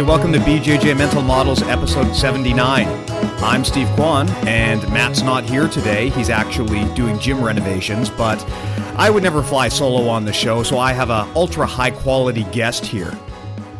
Hey, welcome to BJJ Mental Models episode 79. I'm Steve Kwan, and Matt's not here today. He's actually doing gym renovations, but I would never fly solo on the show, so I have an ultra high quality guest here.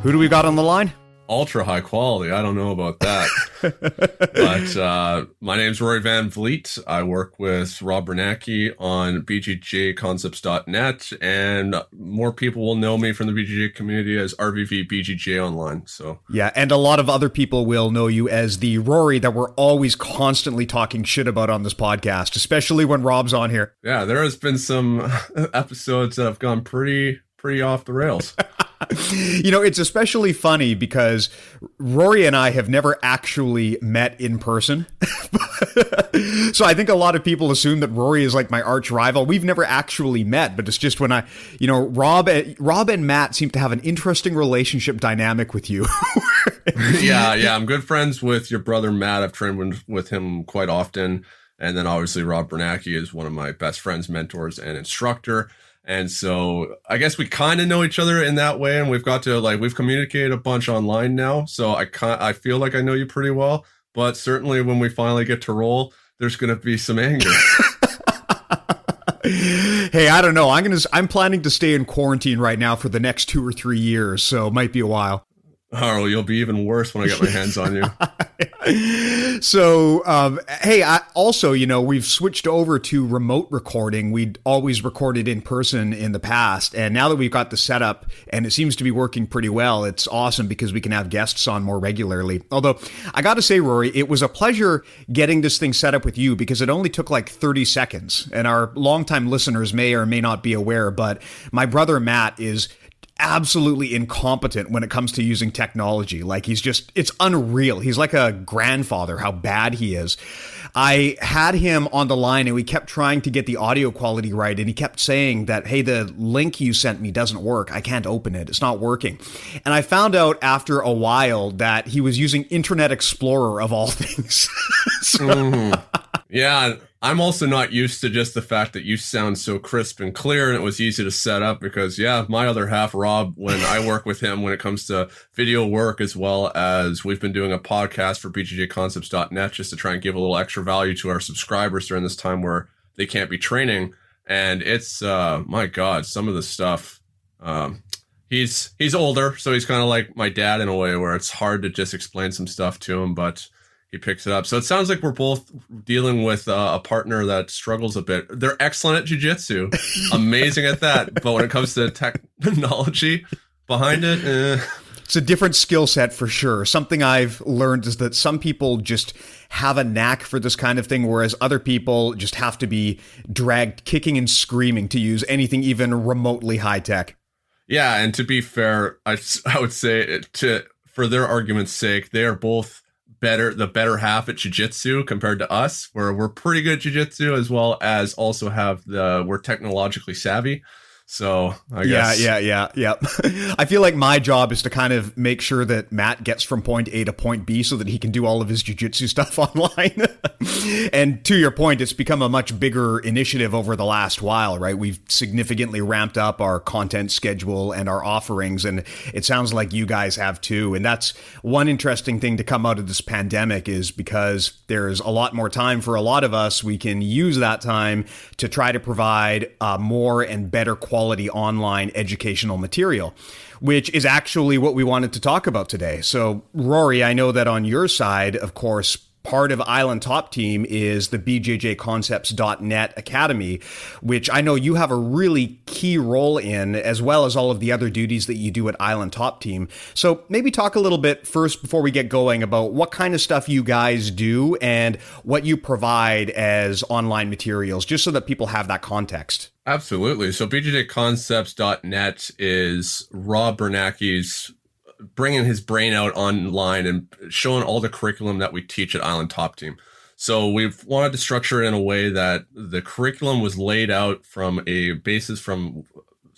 Who do we got on the line? Ultra high quality. I don't know about that. but uh, my name's Rory Van Vliet. I work with Rob Biernacki on BJJconcepts.net, and more people will know me from the BJJ community as RVV BJJ Online. So yeah, and a lot of other people will know you as the Rory that we're always constantly talking shit about on this podcast, especially when Rob's on here. Yeah, there has been some episodes that have gone pretty pretty off the rails. you know, it's especially funny because Rory and I have never actually met in person. so I think a lot of people assume that Rory is like my arch rival. We've never actually met, but it's just when I, you know, Rob, Rob and Matt seem to have an interesting relationship dynamic with you. yeah, yeah, I'm good friends with your brother Matt. I've trained with him quite often, and then obviously Rob Biernacki is one of my best friends, mentors, and instructor. And so I guess we kind of know each other in that way, and we've got to like we've communicated a bunch online now. So I kind I feel like I know you pretty well, but certainly when we finally get to roll, there's going to be some anger. hey, I don't know. I'm gonna. I'm planning to stay in quarantine right now for the next two or three years, so it might be a while. Oh, you'll be even worse when I get my hands on you. so, um, hey, I, also, you know, we've switched over to remote recording. We'd always recorded in person in the past. And now that we've got the setup and it seems to be working pretty well, it's awesome because we can have guests on more regularly. Although, I got to say, Rory, it was a pleasure getting this thing set up with you because it only took like 30 seconds. And our longtime listeners may or may not be aware, but my brother Matt is absolutely incompetent when it comes to using technology. Like he's just, it's unreal. He's like a grandfather, how bad he is. I had him on the line and we kept trying to get the audio quality right. And he kept saying that, hey, the link you sent me doesn't work. I can't open it. It's not working. And I found out after a while that he was using Internet Explorer of all things. so, mm-hmm. Yeah. I'm also not used to just the fact that you sound so crisp and clear and it was easy to set up because yeah, my other half, Rob, when I work with him when it comes to video work as well as we've been doing a podcast for bjjconcepts.net just to try and give a little extra value to our subscribers during this time where they can't be training. And it's uh my God, some of the stuff um he's he's older, so he's kind of like my dad in a way where it's hard to just explain some stuff to him, but he picks it up. So it sounds like we're both dealing with uh, a partner that struggles a bit. They're excellent at jujitsu, amazing at that, but when it comes to technology behind it, eh. it's a different skill set for sure. Something I've learned is that some people just have a knack for this kind of thing, whereas other people just have to be dragged kicking and screaming to use anything even remotely high tech. Yeah, and to be fair, I I would say to for their argument's sake, they are both better the better half at jiu-jitsu compared to us where we're pretty good at jiu-jitsu as well as also have the we're technologically savvy so I yeah, yeah, yeah, yeah. I feel like my job is to kind of make sure that Matt gets from point A to point B so that he can do all of his jujitsu stuff online. and to your point, it's become a much bigger initiative over the last while, right? We've significantly ramped up our content schedule and our offerings, and it sounds like you guys have too. And that's one interesting thing to come out of this pandemic is because there's a lot more time for a lot of us. We can use that time to try to provide uh, more and better quality quality online educational material, which is actually what we wanted to talk about today. So, Rory, I know that on your side, of course, part of Island Top Team is the BJJConcepts.net Academy, which I know you have a really key role in, as well as all of the other duties that you do at Island Top Team. So maybe talk a little bit first before we get going about what kind of stuff you guys do and what you provide as online materials, just so that people have that context. Absolutely. So BJJConcepts.net is Rob Biernacki's bringing his brain out online and showing all the curriculum that we teach at Island Top Team. So we've wanted to structure it in a way that the curriculum was laid out from a basis from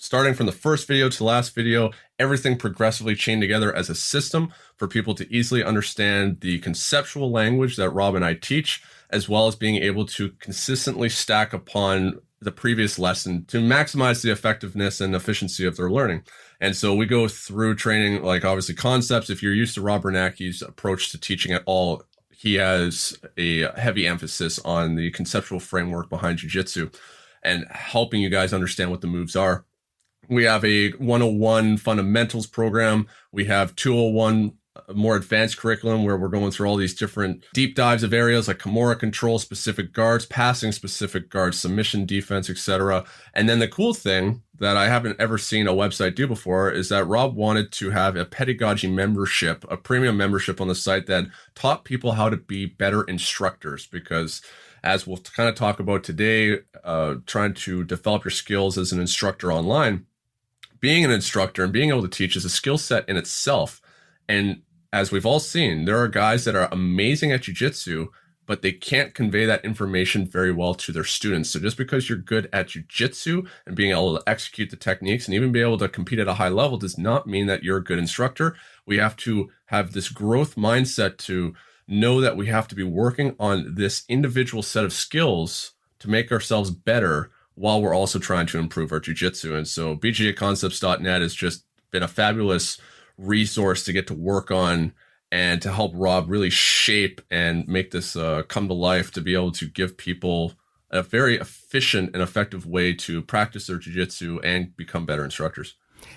starting from the first video to the last video, everything progressively chained together as a system for people to easily understand the conceptual language that Rob and I teach, as well as being able to consistently stack upon the previous lesson to maximize the effectiveness and efficiency of their learning. And so we go through training, like obviously concepts. If you're used to Rob Biernacki's approach to teaching at all, he has a heavy emphasis on the conceptual framework behind jujitsu and helping you guys understand what the moves are. We have a 101 fundamentals program. We have 201 uh, more advanced curriculum where we're going through all these different deep dives of areas like Kimura control specific guards, passing specific guards, submission defense, etc. And then the cool thing that I haven't ever seen a website do before is that Rob wanted to have a pedagogy membership, a premium membership on the site that taught people how to be better instructors. Because as we'll kind of talk about today, uh, trying to develop your skills as an instructor online, being an instructor and being able to teach is a skill set in itself. And as we've all seen, there are guys that are amazing at jujitsu, but they can't convey that information very well to their students. So just because you're good at jujitsu and being able to execute the techniques and even be able to compete at a high level does not mean that you're a good instructor. We have to have this growth mindset to know that we have to be working on this individual set of skills to make ourselves better while we're also trying to improve our jujitsu. And so BJJConcepts.net has just been a fabulous resource to get to work on and to help Rob really shape and make this uh, come to life to be able to give people a very efficient and effective way to practice their jiu-jitsu and become better instructors.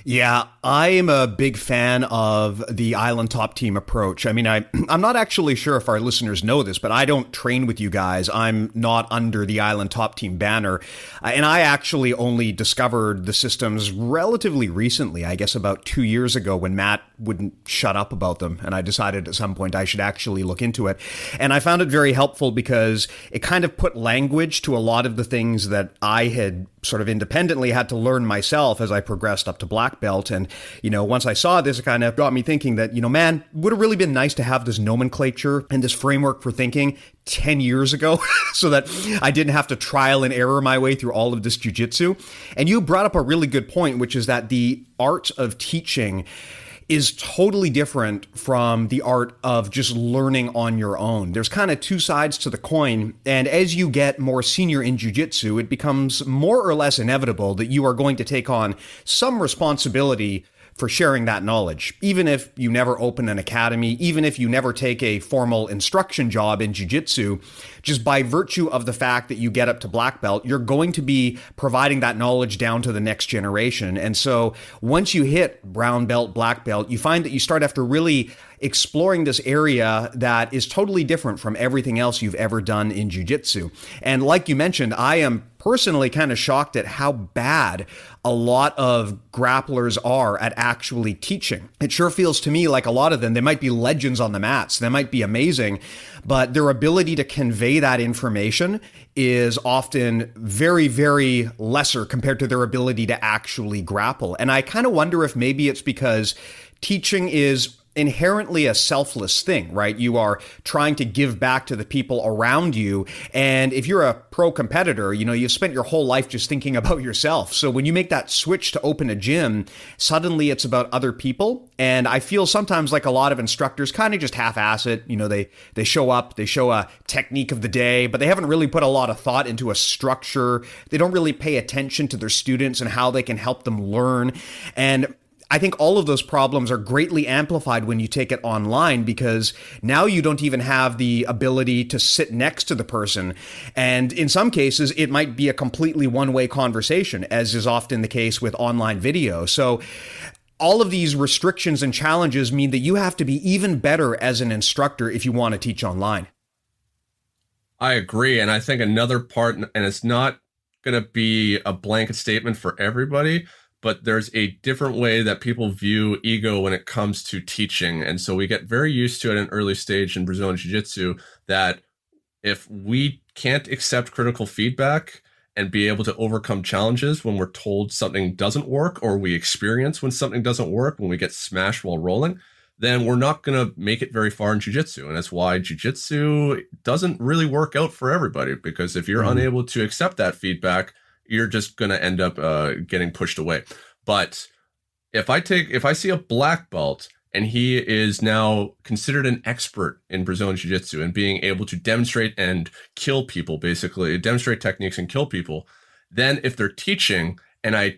Yeah, I am a big fan of the Island Top Team approach. I mean, I, I'm not actually sure if our listeners know this, but I don't train with you guys. I'm not under the Island Top Team banner. Uh, and I actually only discovered the systems relatively recently, I guess about two years ago when Matt wouldn't shut up about them. And I decided at some point I should actually look into it. And I found it very helpful because it kind of put language to a lot of the things that I had sort of independently had to learn myself as I progressed up to black belt. And, you know, once I saw this, it kind of got me thinking that, you know, man, would have really been nice to have this nomenclature and this framework for thinking 10 years ago so that I didn't have to trial and error my way through all of this jujitsu. And you brought up a really good point, which is that the art of teaching is totally different from the art of just learning on your own. There's kind of two sides to the coin, and as you get more senior in jiu-jitsu, it becomes more or less inevitable that you are going to take on some responsibility for sharing that knowledge. Even if you never open an academy, even if you never take a formal instruction job in jiu-jitsu, just by virtue of the fact that you get up to black belt, you're going to be providing that knowledge down to the next generation. And so once you hit brown belt, black belt, you find that you start after really exploring this area that is totally different from everything else you've ever done in jiu-jitsu. And like you mentioned, I am personally kind of shocked at how bad a lot of grapplers are at actually teaching. It sure feels to me like a lot of them, they might be legends on the mats, they might be amazing, but their ability to convey that information is often very, very lesser compared to their ability to actually grapple. And I kind of wonder if maybe it's because teaching is inherently a selfless thing, right? You are trying to give back to the people around you. And if you're a pro competitor, you know, you've spent your whole life just thinking about yourself. So when you make that switch to open a gym, suddenly it's about other people. And I feel sometimes like a lot of instructors kind of just half ass it. You know, they, they show up, they show a technique of the day, but they haven't really put a lot of thought into a structure. They don't really pay attention to their students and how they can help them learn. And I think all of those problems are greatly amplified when you take it online because now you don't even have the ability to sit next to the person. And in some cases, it might be a completely one way conversation, as is often the case with online video. So, all of these restrictions and challenges mean that you have to be even better as an instructor if you want to teach online. I agree. And I think another part, and it's not going to be a blanket statement for everybody, but there's a different way that people view ego when it comes to teaching. And so we get very used to it at an early stage in Brazilian Jiu Jitsu that if we can't accept critical feedback and be able to overcome challenges when we're told something doesn't work or we experience when something doesn't work, when we get smashed while rolling, then we're not going to make it very far in jiu-jitsu and that's why jiu-jitsu doesn't really work out for everybody because if you're mm. unable to accept that feedback you're just going to end up uh, getting pushed away. But if i take if i see a black belt and he is now considered an expert in brazilian jiu-jitsu and being able to demonstrate and kill people basically demonstrate techniques and kill people then if they're teaching and i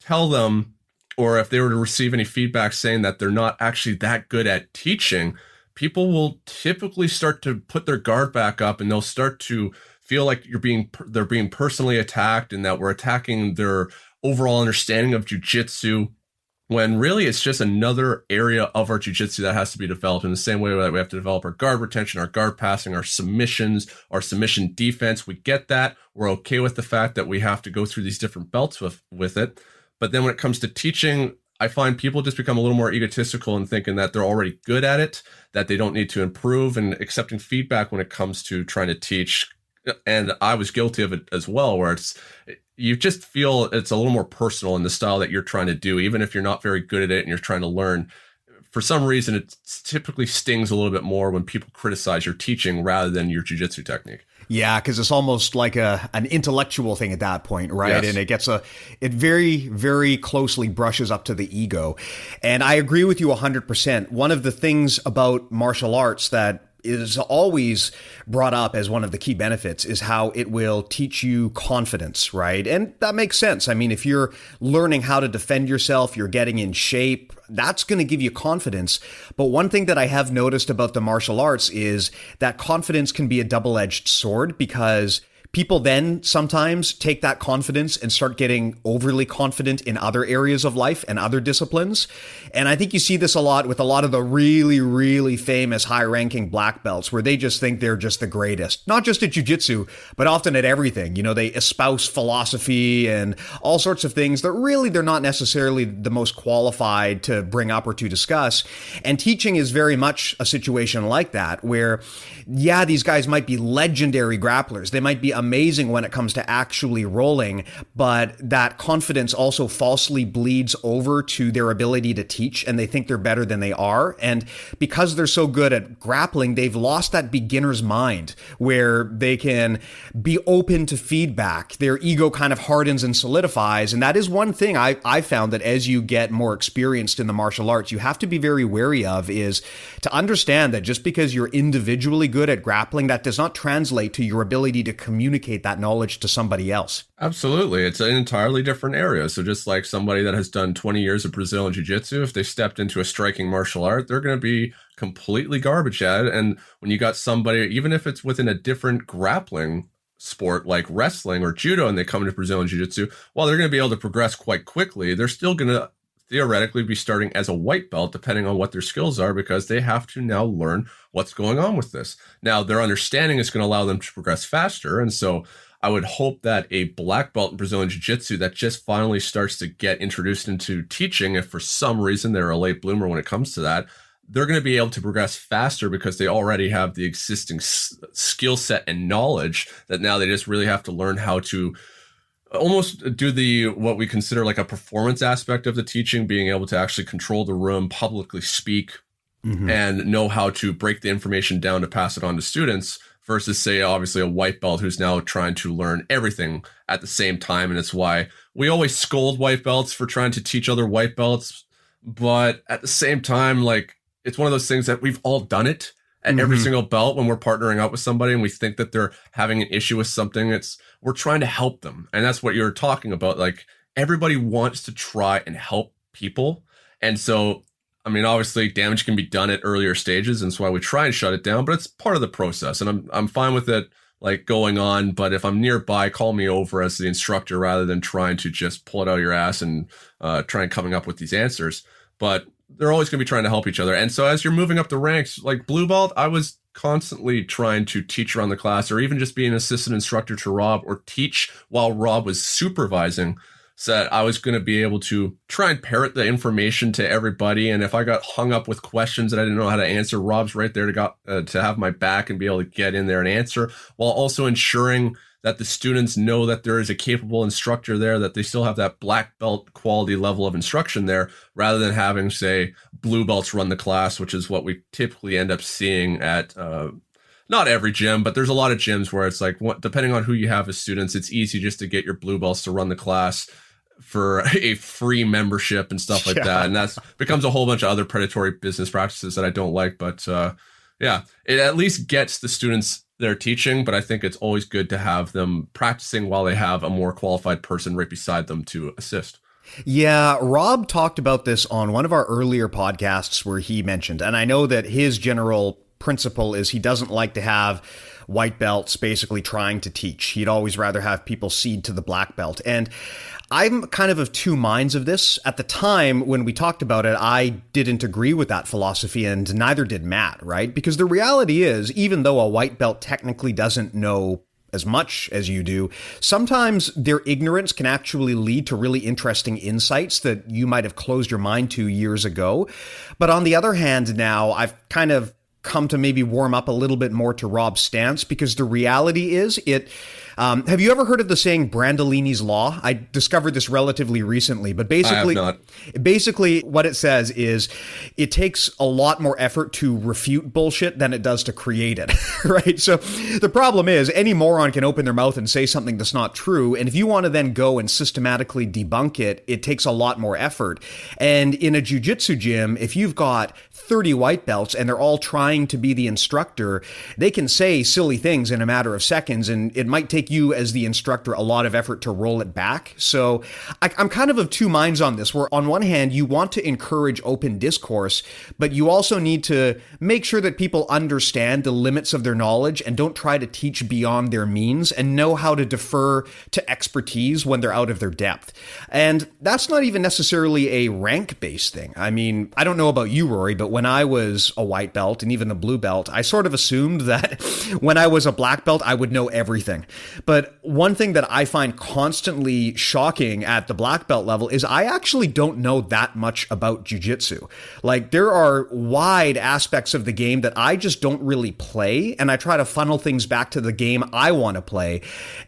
tell them or if they were to receive any feedback saying that they're not actually that good at teaching, people will typically start to put their guard back up and they'll start to feel like you're being they're being personally attacked and that we're attacking their overall understanding of jujitsu when really it's just another area of our jujitsu that has to be developed in the same way that we have to develop our guard retention, our guard passing, our submissions, our submission defense. We get that. We're okay with the fact that we have to go through these different belts with, with it. But then when it comes to teaching, I find people just become a little more egotistical and thinking that they're already good at it, that they don't need to improve, and accepting feedback when it comes to trying to teach. And I was guilty of it as well, where it's you just feel it's a little more personal in the style that you're trying to do, even if you're not very good at it and you're trying to learn. For some reason, it typically stings a little bit more when people criticize your teaching rather than your jujitsu technique. Yeah, because it's almost like a an intellectual thing at that point, right? Yes. And it gets a it very very closely brushes up to the ego. And I agree with you 100%. One of the things about martial arts that is always brought up as one of the key benefits is how it will teach you confidence, right? And that makes sense. I mean, if you're learning how to defend yourself, you're getting in shape, that's going to give you confidence. But one thing that I have noticed about the martial arts is that confidence can be a double edged sword because people then sometimes take that confidence and start getting overly confident in other areas of life and other disciplines. And I think you see this a lot with a lot of the really, really famous high ranking black belts where they just think they're just the greatest, not just at jujitsu, but often at everything. You know, they espouse philosophy and all sorts of things that really they're not necessarily the most qualified to bring up or to discuss. And teaching is very much a situation like that where, yeah, these guys might be legendary grapplers. They might be amazing when it comes to actually rolling, but that confidence also falsely bleeds over to their ability to teach and they think they're better than they are. And because they're so good at grappling, they've lost that beginner's mind where they can be open to feedback. Their ego kind of hardens and solidifies. And that is one thing I, I found that as you get more experienced in the martial arts, you have to be very wary of is to understand that just because you're individually good at grappling, that does not translate to your ability to communicate communicate that knowledge to somebody else. Absolutely. It's an entirely different area. So just like somebody that has done 20 years of Brazilian Jiu-Jitsu, if they stepped into a striking martial art, they're going to be completely garbage at it. And when you got somebody, even if it's within a different grappling sport like wrestling or judo and they come into Brazilian Jiu-Jitsu, while they're going to be able to progress quite quickly, they're still going to theoretically be starting as a white belt depending on what their skills are because they have to now learn what's going on with this. Now, their understanding is going to allow them to progress faster. And so I would hope that a black belt in Brazilian Jiu Jitsu that just finally starts to get introduced into teaching, if for some reason they're a late bloomer when it comes to that, they're going to be able to progress faster because they already have the existing s- skill set and knowledge that now they just really have to learn how to almost do the what we consider like a performance aspect of the teaching being able to actually control the room publicly speak mm-hmm. and know how to break the information down to pass it on to students versus say obviously a white belt who's now trying to learn everything at the same time and it's why we always scold white belts for trying to teach other white belts but at the same time like it's one of those things that we've all done it at mm-hmm. every single belt when we're partnering up with somebody and we think that they're having an issue with something it's we're trying to help them. And that's what you're talking about like everybody wants to try and help people. And so i mean obviously damage can be done at earlier stages and that's why we try and shut it down but it's part of the process and i'm i'm fine with it like going on. But if i'm nearby call me over as the instructor rather than trying to just pull it out of your ass and uh, try and coming up with these answers. But they're always going to be trying to help each other. And so as you're moving up the ranks, like blue belt, I was constantly trying to teach around the class or even just be an assistant instructor to Rob or teach while Rob was supervising so that I was going to be able to try and parrot the information to everybody. And if I got hung up with questions that I didn't know how to answer, Rob's right there to got uh, to have my back and be able to get in there and answer while also ensuring that the students know that there is a capable instructor there, that they still have that black belt quality level of instruction there, rather than having, say, blue belts run the class, which is what we typically end up seeing at uh, not every gym, but there's a lot of gyms where it's like, what, depending on who you have as students, it's easy just to get your blue belts to run the class for a free membership and stuff like yeah. that. And that's becomes a whole bunch of other predatory business practices that I don't like. But uh, yeah, it at least gets the students their teaching, but I think it's always good to have them practicing while they have a more qualified person right beside them to assist. Yeah, Rob talked about this on one of our earlier podcasts where he mentioned, and I know that his general principle is he doesn't like to have white belts basically trying to teach. He'd always rather have people seed to the black belt. And I'm kind of of two minds of this. At the time when we talked about it, I didn't agree with that philosophy, and neither did Matt, right? Because the reality is, even though a white belt technically doesn't know as much as you do, sometimes their ignorance can actually lead to really interesting insights that you might have closed your mind to years ago. But on the other hand, now I've kind of come to maybe warm up a little bit more to Rob's stance because the reality is it um, have you ever heard of the saying Brandolini's law? I discovered this relatively recently, but basically, basically what it says is it takes a lot more effort to refute bullshit than it does to create it, right? So the problem is any moron can open their mouth and say something that's not true, and if you want to then go and systematically debunk it, it takes a lot more effort. And in a jujitsu gym, if you've got 30 white belts and they're all trying to be the instructor, they can say silly things in a matter of seconds, and it might take you as the instructor a lot of effort to roll it back. So I, am kind of of two minds on this, where on one hand, you want to encourage open discourse, but you also need to make sure that people understand the limits of their knowledge and don't try to teach beyond their means and know how to defer to expertise when they're out of their depth. And that's not even necessarily a rank based thing. I mean, I don't know about you, Rory, but when I was a white belt and even a blue belt, I sort of assumed that when I was a black belt, I would know everything. But one thing that I find constantly shocking at the black belt level is I actually don't know that much about jujitsu. Like there are wide aspects of the game that I just don't really play, and I try to funnel things back to the game I want to play.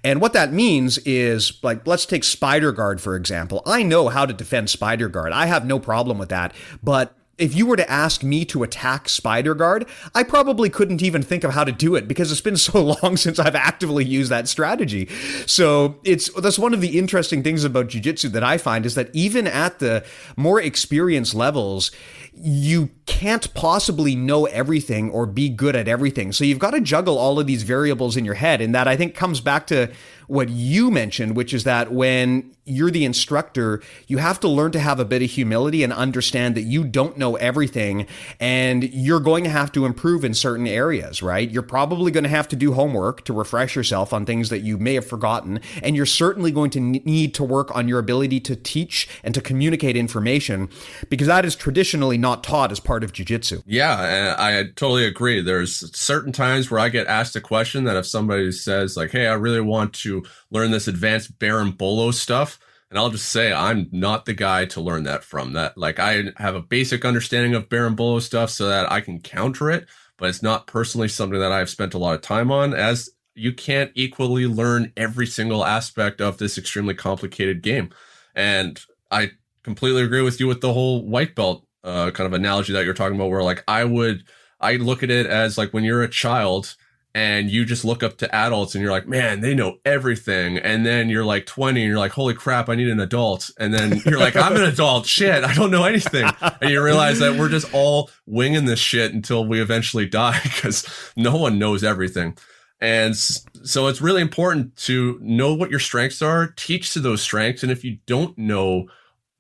And what that means is like let's take Spider Guard for example. I know how to defend Spider Guard. I have no problem with that, but if you were to ask me to attack Spider Guard, I probably couldn't even think of how to do it because it's been so long since I've actively used that strategy. So it's that's one of the interesting things about jujitsu that I find is that even at the more experienced levels, you can't possibly know everything or be good at everything. So you've got to juggle all of these variables in your head. And that I think comes back to what you mentioned, which is that when you're the instructor, you have to learn to have a bit of humility and understand that you don't know everything and you're going to have to improve in certain areas, right? You're probably going to have to do homework to refresh yourself on things that you may have forgotten. And you're certainly going to need to work on your ability to teach and to communicate information because that is traditionally not taught as part of jujitsu. Yeah, I totally agree. There's certain times where I get asked a question that if somebody says like, Hey, I really want to learn this advanced berimbolo stuff. And I'll just say I'm not the guy to learn that from. That like I have a basic understanding of berimbolo stuff so that I can counter it, but it's not personally something that I've spent a lot of time on as you can't equally learn every single aspect of this extremely complicated game. And I completely agree with you with the whole white belt uh, kind of analogy that you're talking about where like I would I look at it as like when you're a child and you just look up to adults and you're like, man, they know everything. And then you're like 20 and you're like, holy crap, I need an adult. And then you're like, I'm an adult. Shit, I don't know anything. And you realize that we're just all winging this shit until we eventually die because no one knows everything. And so it's really important to know what your strengths are, teach to those strengths. And if you don't know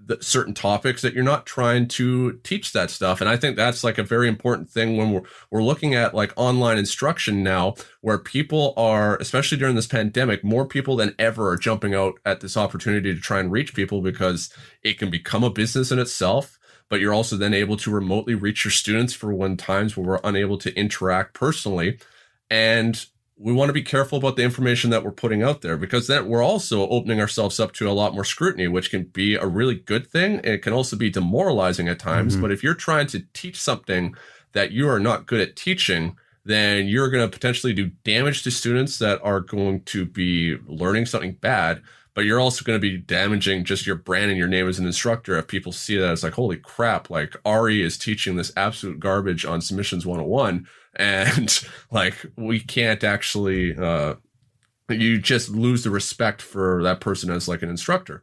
the certain topics that you're not trying to teach that stuff and i think that's like a very important thing when we're we're looking at like online instruction now where people are especially during this pandemic more people than ever are jumping out at this opportunity to try and reach people because it can become a business in itself but you're also then able to remotely reach your students for when times where we're unable to interact personally. And we want to be careful about the information that we're putting out there because then we're also opening ourselves up to a lot more scrutiny, which can be a really good thing. It can also be demoralizing at times. Mm-hmm. But if you're trying to teach something that you are not good at teaching, then you're going to potentially do damage to students that are going to be learning something bad. But you're also going to be damaging just your brand and your name as an instructor if people see that as like, holy crap, like Ari is teaching this absolute garbage on submissions 101 and like we can't actually uh you just lose the respect for that person as like an instructor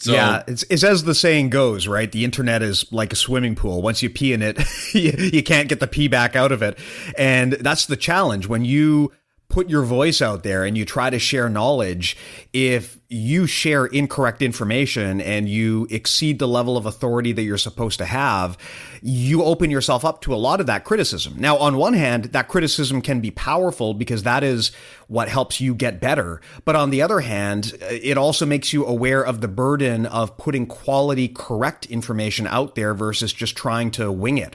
so, yeah, it's, it's as the saying goes, right? The internet is like a swimming pool. Once you pee in it, you, you can't get the pee back out of it. And that's the challenge. When you put your voice out there and you try to share knowledge, if you share incorrect information and you exceed the level of authority that you're supposed to have, you open yourself up to a lot of that criticism. Now, on one hand, that criticism can be powerful because that is what helps you get better. But on the other hand, it also makes you aware of the burden of putting quality, correct information out there versus just trying to wing it.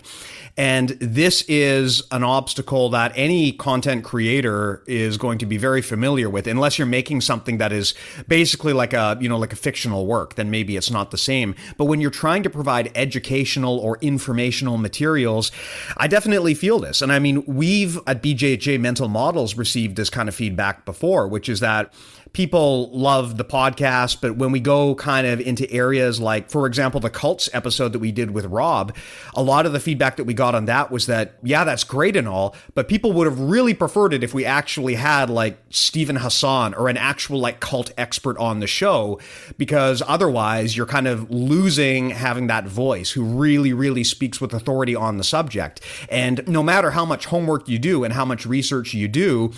And this is an obstacle that any content creator is going to be very familiar with, unless you're making something that is basically like a, you know, like a fictional work, then maybe it's not the same. But when you're trying to provide educational or informational materials, I definitely feel this. And I mean, we've at BJJ Mental Models received this kind of feedback before, which is that people love the podcast, but when we go kind of into areas like, for example, the cults episode that we did with Rob, a lot of the feedback that we got on that was that, yeah, that's great and all, but people would have really preferred it if we actually had like Steven Hassan or an actual like cult expert on the show, because otherwise you're kind of losing having that voice who really, really speaks with authority on the subject. And no matter how much homework you do and how much research you do,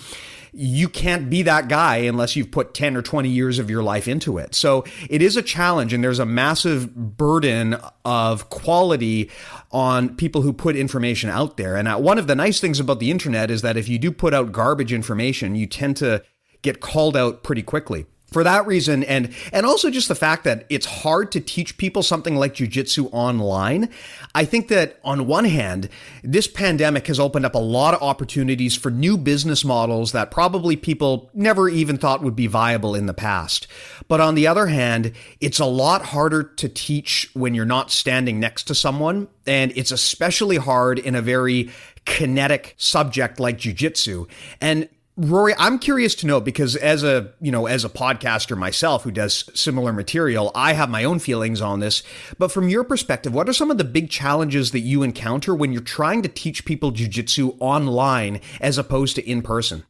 you can't be that guy unless you've put 10 or 20 years of your life into it. So it is a challenge, and there's a massive burden of quality on people who put information out there. And uh, one of the nice things about the internet is that if you do put out garbage information, you tend to get called out pretty quickly for that reason and and also just the fact that it's hard to teach people something like jujitsu online. I think that on one hand this pandemic has opened up a lot of opportunities for new business models that probably people never even thought would be viable in the past. But on the other hand it's a lot harder to teach when you're not standing next to someone and it's especially hard in a very kinetic subject like jujitsu. And Rory, I'm curious to know because as a, you know, as a podcaster myself who does similar material, I have my own feelings on this. But from your perspective, what are some of the big challenges that you encounter when you're trying to teach people jujitsu online as opposed to in person?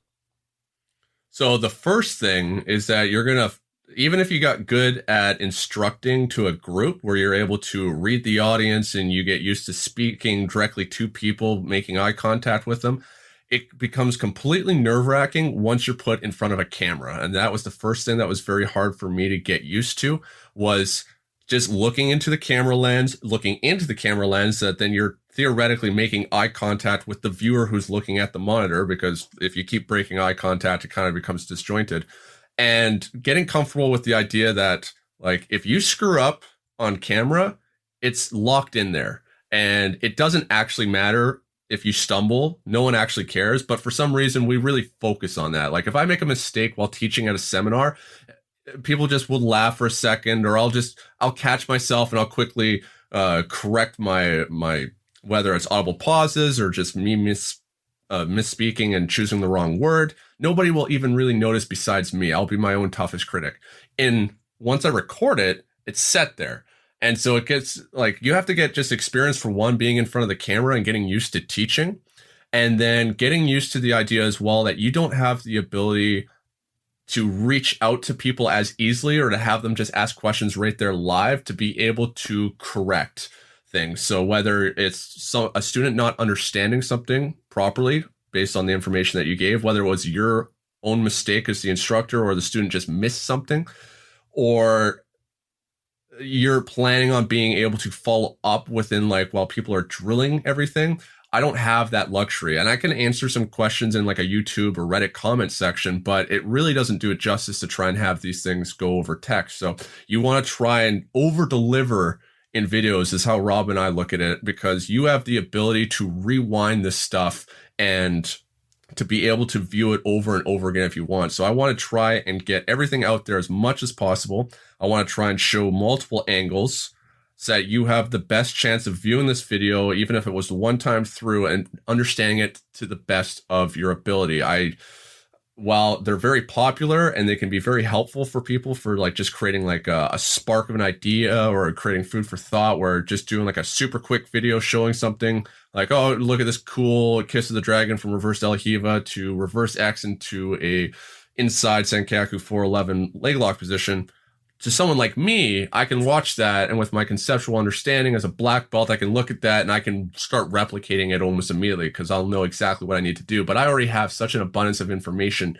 So the first thing is that you're going to even if you got good at instructing to a group where you're able to read the audience and you get used to speaking directly to people, making eye contact with them, it becomes completely nerve wracking once you're put in front of a camera. And that was the first thing that was very hard for me to get used to was just looking into the camera lens, looking into the camera lens that then you're theoretically making eye contact with the viewer who's looking at the monitor. Because if you keep breaking eye contact, it kind of becomes disjointed and getting comfortable with the idea that like, if you screw up on camera, it's locked in there and it doesn't actually matter if you stumble, no one actually cares. But for some reason, we really focus on that. Like if I make a mistake while teaching at a seminar, people just will laugh for a second, or I'll just I'll catch myself and I'll quickly uh, correct my my whether it's audible pauses or just me miss uh, misspeaking and choosing the wrong word. Nobody will even really notice besides me. I'll be my own toughest critic. And once I record it, it's set there. And so it gets like you have to get just experience for one being in front of the camera and getting used to teaching. And then getting used to the idea as well that you don't have the ability to reach out to people as easily or to have them just ask questions right there live to be able to correct things. So whether it's so, a student not understanding something properly based on the information that you gave, whether it was your own mistake as the instructor or the student just missed something, or you're planning on being able to follow up within like while people are drilling everything. I don't have that luxury. And I can answer some questions in like a YouTube or Reddit comment section, but it really doesn't do it justice to try and have these things go over text. So you want to try and over deliver in videos is how Rob and I look at it because you have the ability to rewind this stuff and to be able to view it over and over again if you want. So I want to try and get everything out there as much as possible. I want to try and show multiple angles so that you have the best chance of viewing this video, even if it was one time through and understanding it to the best of your ability. I while they're very popular and they can be very helpful for people for like just creating like a, a, spark of an idea or creating food for thought where just doing like a super quick video showing something like oh look at this cool kiss of the dragon from reverse Riva to reverse x into a inside sankaku 411 leg lock position to someone like me, I can watch that and with my conceptual understanding as a black belt, I can look at that and I can start replicating it almost immediately because I'll know exactly what I need to do. But I already have such an abundance of information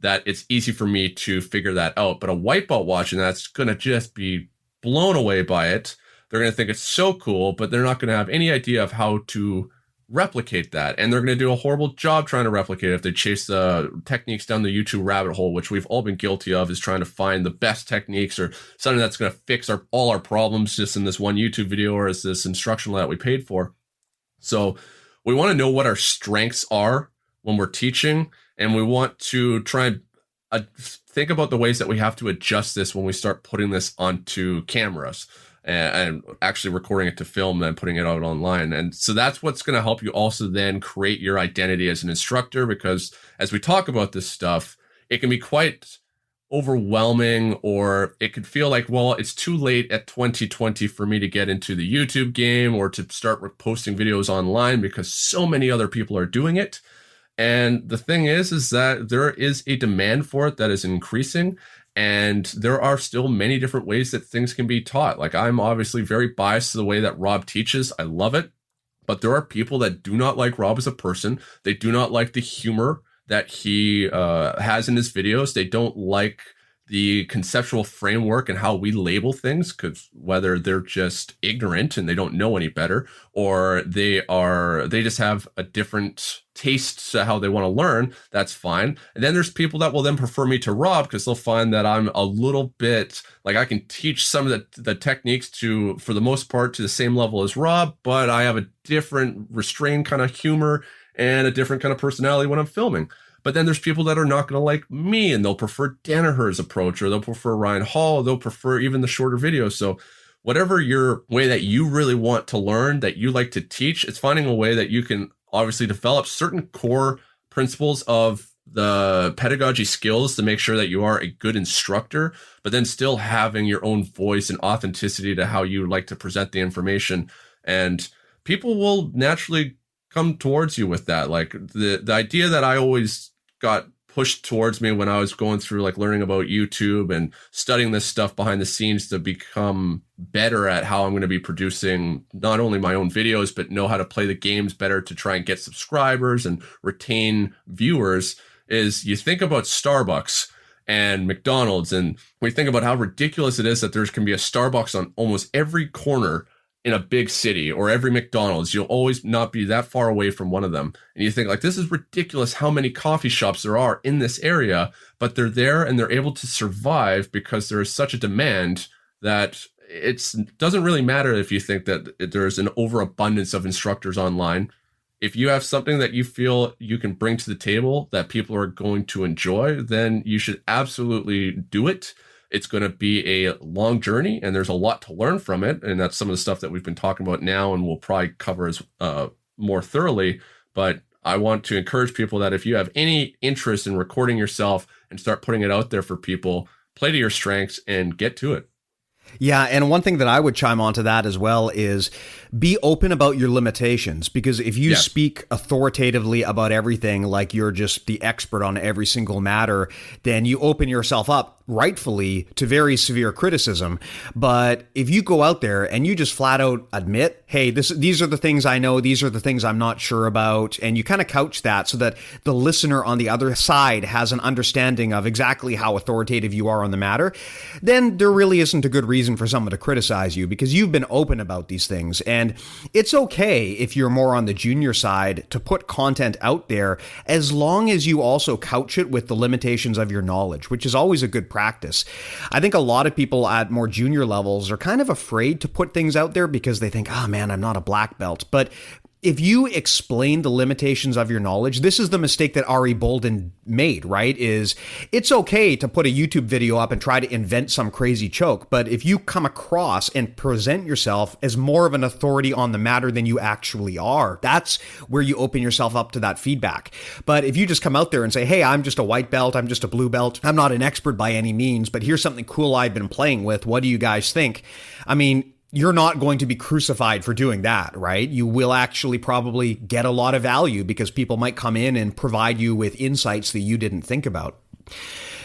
that it's easy for me to figure that out. But a white belt watching that's going to just be blown away by it. They're going to think it's so cool, but they're not going to have any idea of how to replicate that. And they're going to do a horrible job trying to replicate it if they chase the techniques down the YouTube rabbit hole, which we've all been guilty of, is trying to find the best techniques or something that's going to fix our all our problems just in this one YouTube video or as this instructional that we paid for. So we want to know what our strengths are when we're teaching, and we want to try and uh, think about the ways that we have to adjust this when we start putting this onto cameras and, actually recording it to film and putting it out online. And so that's what's going to help you also then create your identity as an instructor because as we talk about this stuff, it can be quite overwhelming or it could feel like well it's too late at 2020 for me to get into the YouTube game or to start posting videos online because so many other people are doing it and the thing is is that there is a demand for it that is increasing and there are still many different ways that things can be taught. Like I'm obviously very biased to the way that Rob teaches. I love it. But there are people that do not like Rob as a person. They do not like the humor that he uh, has in his videos. They don't like the conceptual framework and how we label things because whether they're just ignorant and they don't know any better or they are they just have a different taste to how they want to learn that's fine. And then there's people that will then prefer me to rob because they'll find that i'm a little bit like i can teach some of the, the techniques to for the most part to the same level as rob but i have a different restrained kind of humor and a different kind of personality when i'm filming but then there's people that are not going to like me and they'll prefer Danaher's approach or they'll prefer Ryan Hall. They'll prefer even the shorter videos. So whatever your way that you really want to learn, that you like to teach, it's finding a way that you can obviously develop certain core principles of the pedagogy skills to make sure that you are a good instructor, but then still having your own voice and authenticity to how you like to present the information. And people will naturally come towards you with that. Like the the idea that I always got pushed towards me when I was going through like learning about YouTube and studying this stuff behind the scenes to become better at how I'm going to be producing not only my own videos but know how to play the games better to try and get subscribers and retain viewers is you think about Starbucks and McDonald's and we think about how ridiculous it is that there can be a Starbucks on almost every corner in a big city or every McDonald's, you'll always not be that far away from one of them. And you think like this is ridiculous how many coffee shops there are in this area, but they're there and they're able to survive because there is such a demand that it doesn't really matter if you think that there's an overabundance of instructors online. If you have something that you feel you can bring to the table that people are going to enjoy, then you should absolutely do it it's going to be a long journey, and there's a lot to learn from it. And that's some of the stuff that we've been talking about now, and we'll probably cover as uh, more thoroughly. But I want to encourage people that if you have any interest in recording yourself and start putting it out there for people, play to your strengths and get to it. Yeah, and one thing that I would chime onto that as well is be open about your limitations because if you yes. speak authoritatively about everything like you're just the expert on every single matter, then you open yourself up rightfully to very severe criticism. But if you go out there and you just flat out admit, hey, this these are the things I know, these are the things I'm not sure about, and you kind of couch that so that the listener on the other side has an understanding of exactly how authoritative you are on the matter, then there really isn't a good reason for someone to criticize you because you've been open about these things. And it's okay if you're more on the junior side to put content out there as long as you also couch it with the limitations of your knowledge, which is always a good practice practice. I think a lot of people at more junior levels are kind of afraid to put things out there because they think, oh man, I'm not a black belt. But if you explain the limitations of your knowledge, this is the mistake that Ari Bolden made, right? Is it's okay to put a YouTube video up and try to invent some crazy choke, but if you come across and present yourself as more of an authority on the matter than you actually are, that's where you open yourself up to that feedback. But if you just come out there and say, "Hey, I'm just a white belt, I'm just a blue belt, I'm not an expert by any means, but here's something cool I've been playing with. What do you guys think?" I mean, you're not going to be crucified for doing that, right? You will actually probably get a lot of value because people might come in and provide you with insights that you didn't think about.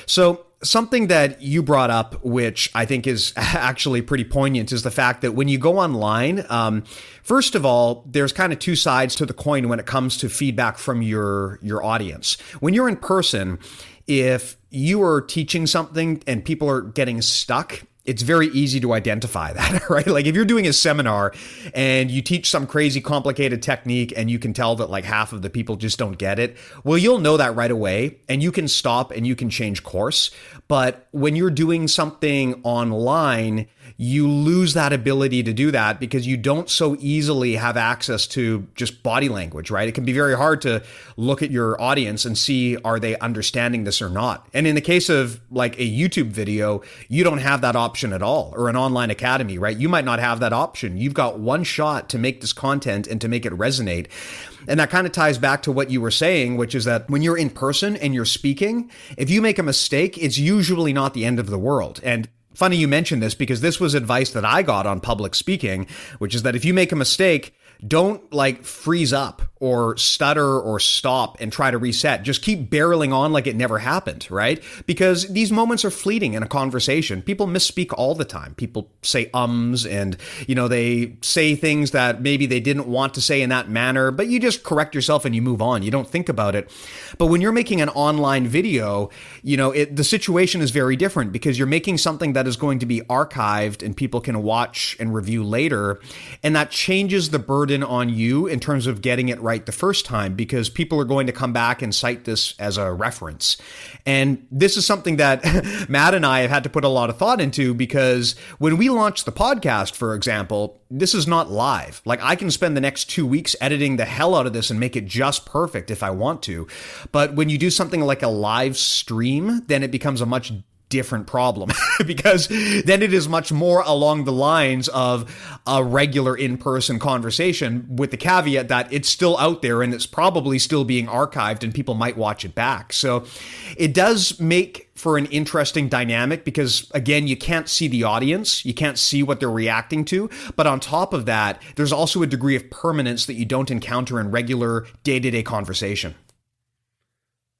So, something that you brought up, which I think is actually pretty poignant, is the fact that when you go online, um, first of all, there's kind of two sides to the coin when it comes to feedback from your your audience. When you're in person, if you are teaching something and people are getting stuck it's very easy to identify that, right? Like if you're doing a seminar and you teach some crazy complicated technique and you can tell that like half of the people just don't get it, well, you'll know that right away and you can stop and you can change course. But when you're doing something online, you lose that ability to do that because you don't so easily have access to just body language, right? It can be very hard to look at your audience and see are they understanding this or not. And in the case of like a YouTube video, you don't have that option at all or an online academy, right? You might not have that option. You've got one shot to make this content and to make it resonate. And that kind of ties back to what you were saying, which is that when you're in person and you're speaking, if you make a mistake, it's usually not the end of the world. And Funny you mentioned this because this was advice that I got on public speaking, which is that if you make a mistake, don't like freeze up or stutter or stop and try to reset. Just keep barreling on like it never happened, right? Because these moments are fleeting in a conversation. People misspeak all the time. People say ums and, you know, they say things that maybe they didn't want to say in that manner, but you just correct yourself and you move on. You don't think about it. But when you're making an online video, you know, it, the situation is very different because you're making something that is going to be archived and people can watch and review later. And that changes the burden on you in terms of getting it right the first time because people are going to come back and cite this as a reference. And this is something that Matt and I have had to put a lot of thought into because when we launched the podcast, for example, this is not live. Like I can spend the next two weeks editing the hell out of this and make it just perfect if I want to. But when you do something like a live stream, then it becomes a much different problem because then it is much more along the lines of a regular in-person conversation with the caveat that it's still out there and it's probably still being archived and people might watch it back. So it does make for an interesting dynamic because again you can't see the audience you can't see what they're reacting to but on top of that there's also a degree of permanence that you don't encounter in regular day-to-day conversation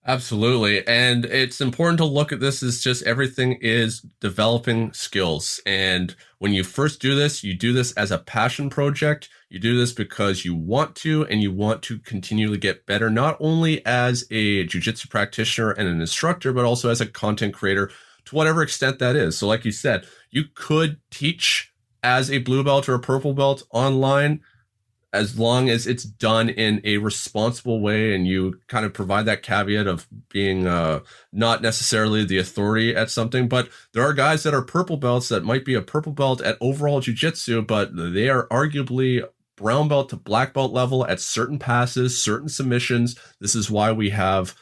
Absolutely. And it's important to look at this as just everything is developing skills. And when you first do this, you do this as a passion project. You do this because you want to and you want to continually get better, not only as a jujitsu practitioner and an instructor, but also as a content creator to whatever extent that is. So, like you said, you could teach as a blue belt or a purple belt online as long as it's done in a responsible way and you kind of provide that caveat of being uh, not necessarily the authority at something but there are guys that are purple belts that might be a purple belt at overall jiu-jitsu but they are arguably brown belt to black belt level at certain passes certain submissions. This is why we have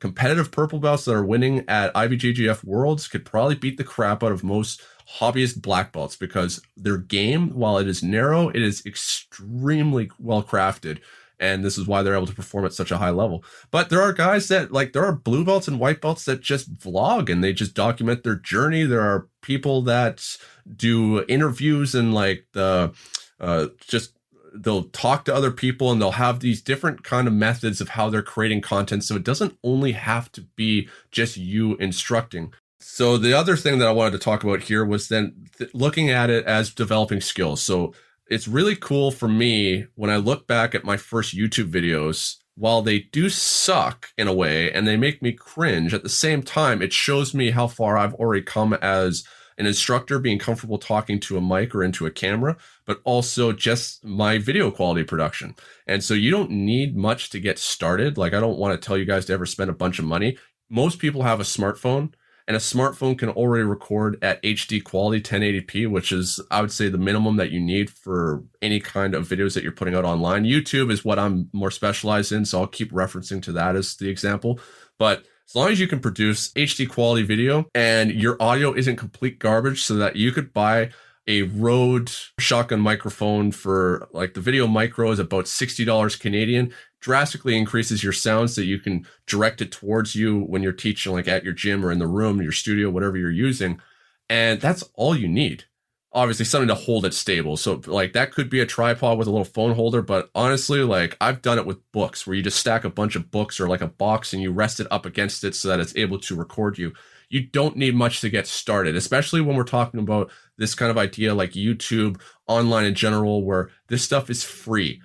competitive purple belts that are winning at IBJJF Worlds could probably beat the crap out of most hobbyist black belts because their game, while it is narrow, it is extremely well crafted. And this is why they're able to perform at such a high level. But there are guys that, like, there are blue belts and white belts that just vlog and they just document their journey. There are people that do interviews and, like, the, uh, just they'll talk to other people and they'll have these different kind of methods of how they're creating content so it doesn't only have to be just you instructing so the other thing that I wanted to talk about here was then th- looking at it as developing skills. So it's really cool for me when I look back at my first YouTube videos. While they do suck in a way and they make me cringe, at the same time, it shows me how far I've already come as an instructor being comfortable talking to a mic or into a camera, but also just my video quality production. And so you don't need much to get started. Like, I don't want to tell you guys to ever spend a bunch of money. Most people have a smartphone and a smartphone can already record at HD quality 1080p, which is, I would say, the minimum that you need for any kind of videos that you're putting out online. YouTube is what I'm more specialized in, so I'll keep referencing to that as the example. But as long as you can produce HD quality video and your audio isn't complete garbage, so that you could buy a Rode shotgun microphone for like the VideoMicro is about $60 Canadian drastically increases your sound so you can direct it towards you when you're teaching like at your gym or in the room, your studio, whatever you're using. And that's all you need. Obviously something to hold it stable. So like that could be a tripod with a little phone holder, but honestly, like I've done it with books where you just stack a bunch of books or like a box and you rest it up against it so that it's able to record you. You don't need much to get started, especially when we're talking about this kind of idea like YouTube, online in general, where this stuff is free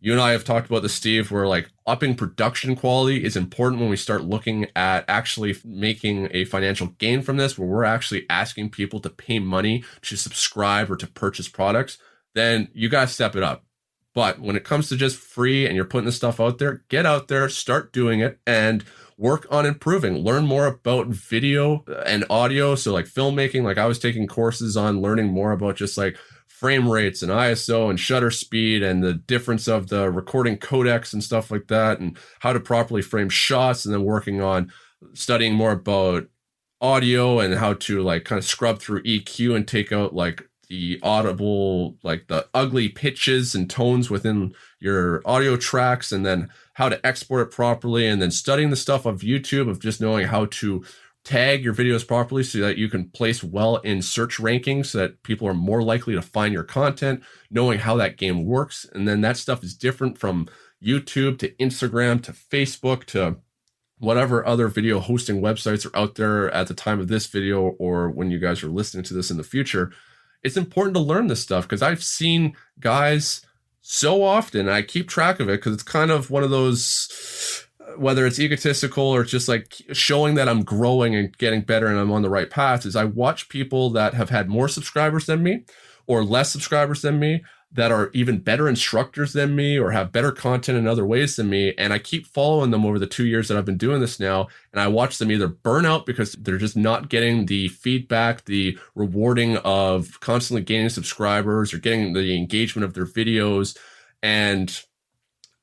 you and I have talked about this, Steve, where like upping production quality is important when we start looking at actually making a financial gain from this, where we're actually asking people to pay money to subscribe or to purchase products, then you got to step it up. But when it comes to just free and you're putting this stuff out there, get out there, start doing it, and work on improving. Learn more about video and audio. So, like filmmaking, like I was taking courses on learning more about just like frame rates and ISO and shutter speed and the difference of the recording codecs and stuff like that and how to properly frame shots and then working on studying more about audio and how to like kind of scrub through EQ and take out like the audible like the ugly pitches and tones within your audio tracks and then how to export it properly and then studying the stuff of YouTube of just knowing how to tag your videos properly so that you can place well in search rankings so that people are more likely to find your content, knowing how that game works. And then that stuff is different from YouTube to Instagram to Facebook to whatever other video hosting websites are out there at the time of this video or when you guys are listening to this in the future. It's important to learn this stuff because I've seen guys so often. I keep track of it because it's kind of one of those whether it's egotistical or just like showing that I'm growing and getting better and I'm on the right path is I watch people that have had more subscribers than me or less subscribers than me that are even better instructors than me or have better content in other ways than me. And I keep following them over the two years that I've been doing this now. And I watch them either burn out because they're just not getting the feedback, the rewarding of constantly gaining subscribers or getting the engagement of their videos. And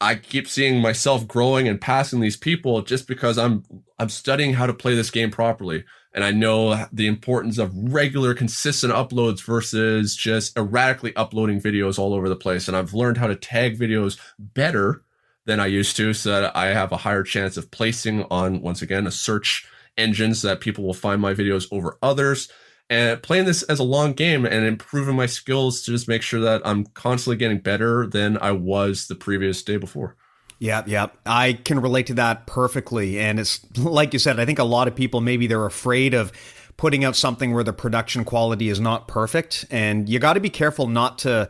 I keep seeing myself growing and passing these people just because I'm I'm studying how to play this game properly. And I know the importance of regular consistent uploads versus just erratically uploading videos all over the place. And I've learned how to tag videos better than I used to so that I have a higher chance of placing on once again a search engine so that people will find my videos over others and playing this as a long game and improving my skills to just make sure that I'm constantly getting better than I was the previous day before. Yeah, yeah. I can relate to that perfectly. And it's like you said, I think a lot of people maybe they're afraid of putting out something where the production quality is not perfect. And you got to be careful not to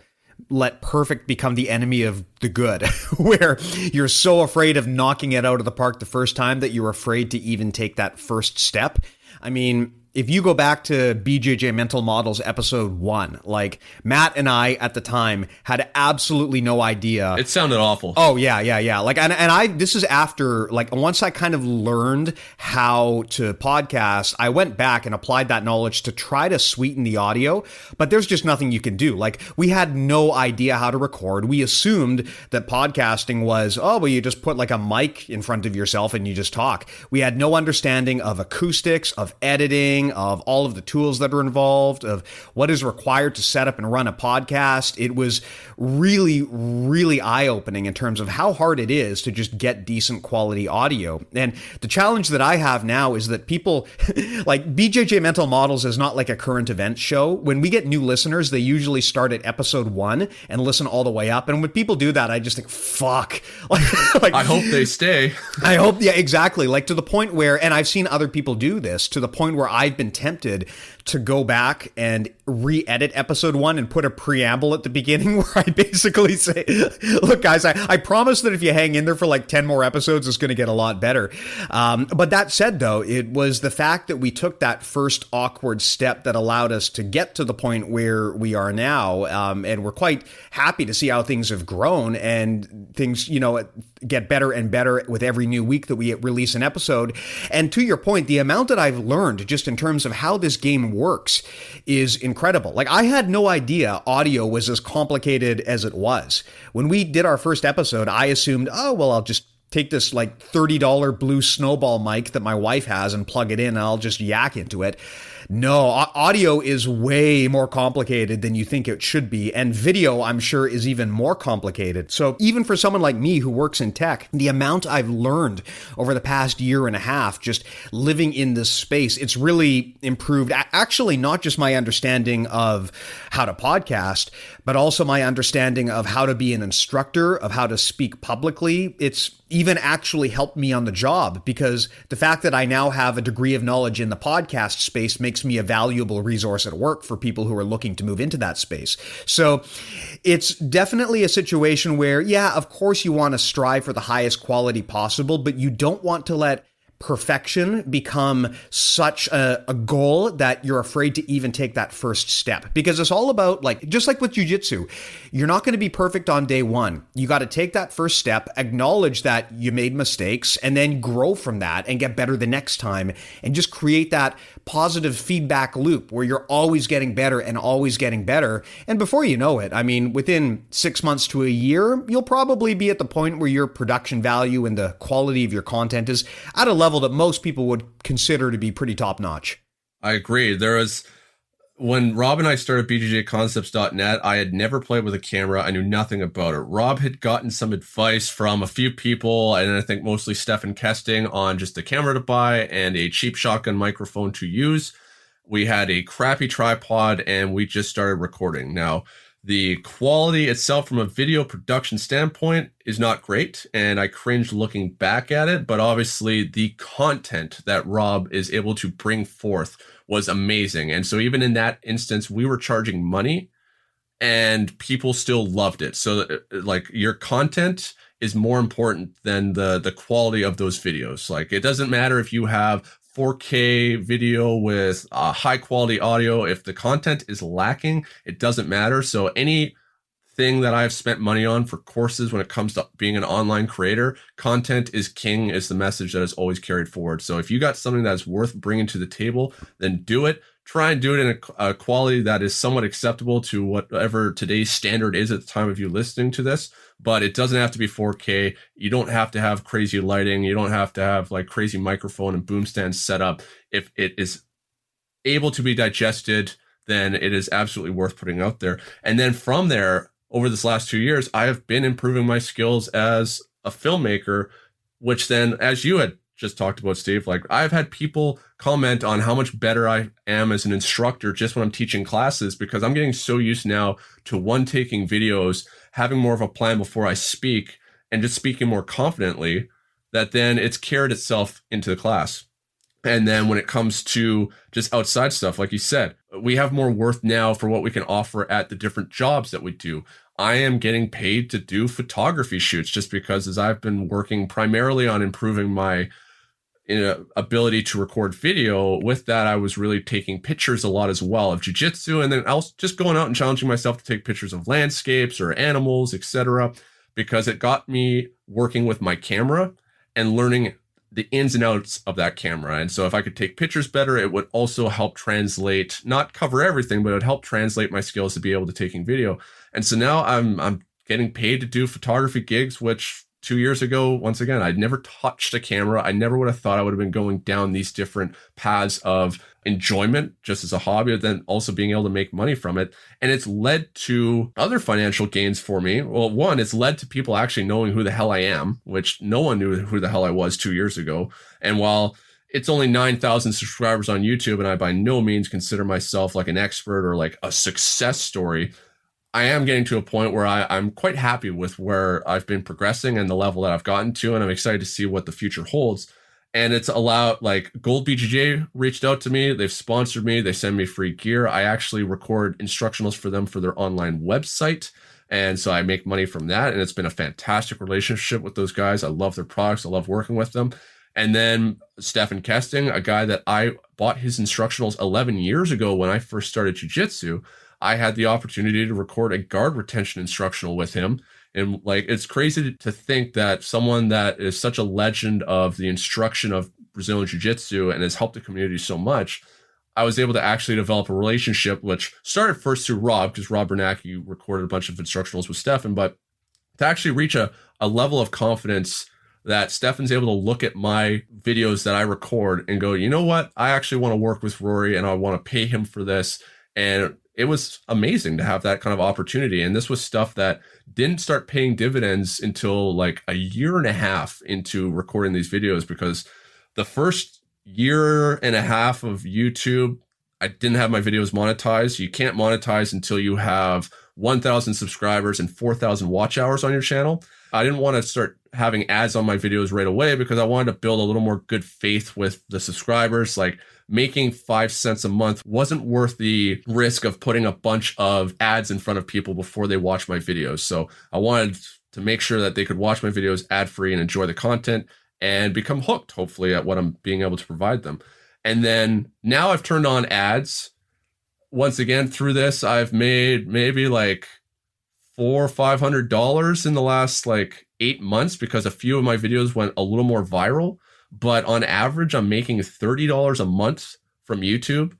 let perfect become the enemy of the good, where you're so afraid of knocking it out of the park the first time that you're afraid to even take that first step. I mean, if you go back to BJJ Mental Models episode one, like Matt and I at the time had absolutely no idea. It sounded awful. Oh yeah, yeah, yeah. Like and, and I this is after like once I kind of learned how to podcast, I went back and applied that knowledge to try to sweeten the audio, but there's just nothing you can do. Like we had no idea how to record. We assumed that podcasting was, oh well you just put like a mic in front of yourself and you just talk. We had no understanding of acoustics, of editing of all of the tools that are involved, of what is required to set up and run a podcast. It was really, really eye opening in terms of how hard it is to just get decent quality audio. And the challenge that I have now is that people like BJJ Mental Models is not like a current event show. When we get new listeners, they usually start at episode one and listen all the way up. And when people do that, I just think, fuck. like, I hope they stay. I hope, yeah, exactly. Like to the point where, and I've seen other people do this to the point where I've I've been tempted to go back and re-edit episode one and put a preamble at the beginning where I basically say, "Look, guys, I, I promise that if you hang in there for like ten more episodes, it's going to get a lot better." Um, but that said, though, it was the fact that we took that first awkward step that allowed us to get to the point where we are now, um, and we're quite happy to see how things have grown and things, you know, get better and better with every new week that we release an episode. And to your point, the amount that I've learned just in terms of how this game works is incredible. Like I had no idea audio was as complicated as it was. When we did our first episode, I assumed, oh, well, I'll just take this like $30 blue snowball mic that my wife has and plug it in and I'll just yak into it. No, audio is way more complicated than you think it should be. And video, I'm sure, is even more complicated. So even for someone like me who works in tech, the amount I've learned over the past year and a half just living in this space, it's really improved. Actually, not just my understanding of how to podcast, but also my understanding of how to be an instructor, of how to speak publicly. It's even actually helped me on the job because the fact that I now have a degree of knowledge in the podcast space makes me a valuable resource at work for people who are looking to move into that space. So it's definitely a situation where, yeah, of course you want to strive for the highest quality possible, but you don't want to let perfection become such a, a, goal that you're afraid to even take that first step. Because it's all about like just like with jujitsu you're not going to be perfect on day one. You got to take that first step acknowledge that you made mistakes and then grow from that and get better the next time and just create that positive feedback loop where you're always getting better and always getting better. And before you know it i mean within six months to a year you'll probably be at the point where your production value and the quality of your content is at a level level that most people would consider to be pretty top notch. I agree. There was when Rob and I started BJJconcepts.net, I had never played with a camera. I knew nothing about it. Rob had gotten some advice from a few people, and I think mostly Stefan Kesting on just a camera to buy and a cheap shotgun microphone to use. We had a crappy tripod and we just started recording. Now, the quality itself from a video production standpoint is not great, and I cringe looking back at it, but obviously the content that Rob is able to bring forth was amazing. And so even in that instance, we were charging money and people still loved it. So uh, like your content is more important than the the quality of those videos. Like it doesn't matter if you have 4K video with uh, high quality audio. If the content is lacking, it doesn't matter. So any thing that I've spent money on for courses when it comes to being an online creator, content is king is the message that is always carried forward. So if you got something that's worth bringing to the table, then do it. Try and do it in a, a quality that is somewhat acceptable to whatever today's standard is at the time of you listening to this but it doesn't have to be 4K. You don't have to have crazy lighting. You don't have to have like crazy microphone and boom stands set up. If it is able to be digested, then it is absolutely worth putting out there. And then from there, over this last two years, I have been improving my skills as a filmmaker, which then, as you had just talked about, Steve, like I've had people comment on how much better I am as an instructor just when I'm teaching classes because I'm getting so used now to one taking videos having more of a plan before I speak and just speaking more confidently, that then it's carried itself into the class. And then when it comes to just outside stuff, like you said, we have more worth now for what we can offer at the different jobs that we do. I am getting paid to do photography shoots just because as I've been working primarily on improving my ability to record video. With that i was really taking pictures a lot as well of jiu-jitsu and then i was just going out and challenging myself to take pictures of landscapes or animals etc because it got me working with my camera and learning the ins and outs of that camera. And so if i could take pictures better it would also help translate not cover everything but it would help translate my skills to be able to taking video. And so now i'm i'm getting paid to do photography gigs which two years ago, once again, I'd never touched a camera. I never would have thought I would have been going down these different paths of enjoyment just as a hobby, but then also being able to make money from it. And it's led to other financial gains for me. Well, one, it's led to people actually knowing who the hell I am, which no one knew who the hell I was two years ago. And while it's only 9,000 subscribers on YouTube, and I by no means consider myself like an expert or like a success story. I am getting to a point where I, I'm quite happy with where I've been progressing and the level that I've gotten to, and I'm excited to see what the future holds. and it's allowed like Gold BJJ reached out to me. They've sponsored me. They send me free gear. I actually record instructionals for them for their online website. And so I make money from that. And it's been a fantastic relationship with those guys. I love their products. I love working with them. And then Stefan Kesting, a guy that I bought his instructionals 11 years ago when I first started jujitsu, I had the opportunity to record a guard retention instructional with him and like it's crazy to think that someone that is such a legend of the instruction of Brazilian Jiu Jitsu and has helped the community so much, I was able to actually develop a relationship, which started first through Rob, because Rob Biernacki recorded a bunch of instructionals with Stefan, but to actually reach a, a level of confidence that Stefan's able to look at my videos that I record and go, you know what? I actually want to work with Rory and I want to pay him for this. And it was amazing to have that kind of opportunity. And this was stuff that didn't start paying dividends until like a year and a half into recording these videos because the first year and a half of YouTube, I didn't have my videos monetized. You can't monetize until you have 1,000 subscribers and 4,000 watch hours on your channel. I didn't want to start having ads on my videos right away because I wanted to build a little more good faith with the subscribers. Like, making five cents a month wasn't worth the risk of putting a bunch of ads in front of people before they watch my videos. So I wanted to make sure that they could watch my videos ad free and enjoy the content and become hooked, hopefully, at what I'm being able to provide them. And then now I've turned on ads. Once again, through this, I've made maybe like four or five hundred dollars in the last like eight months because a few of my videos went a little more viral but on average, I'm making $30 a month from YouTube.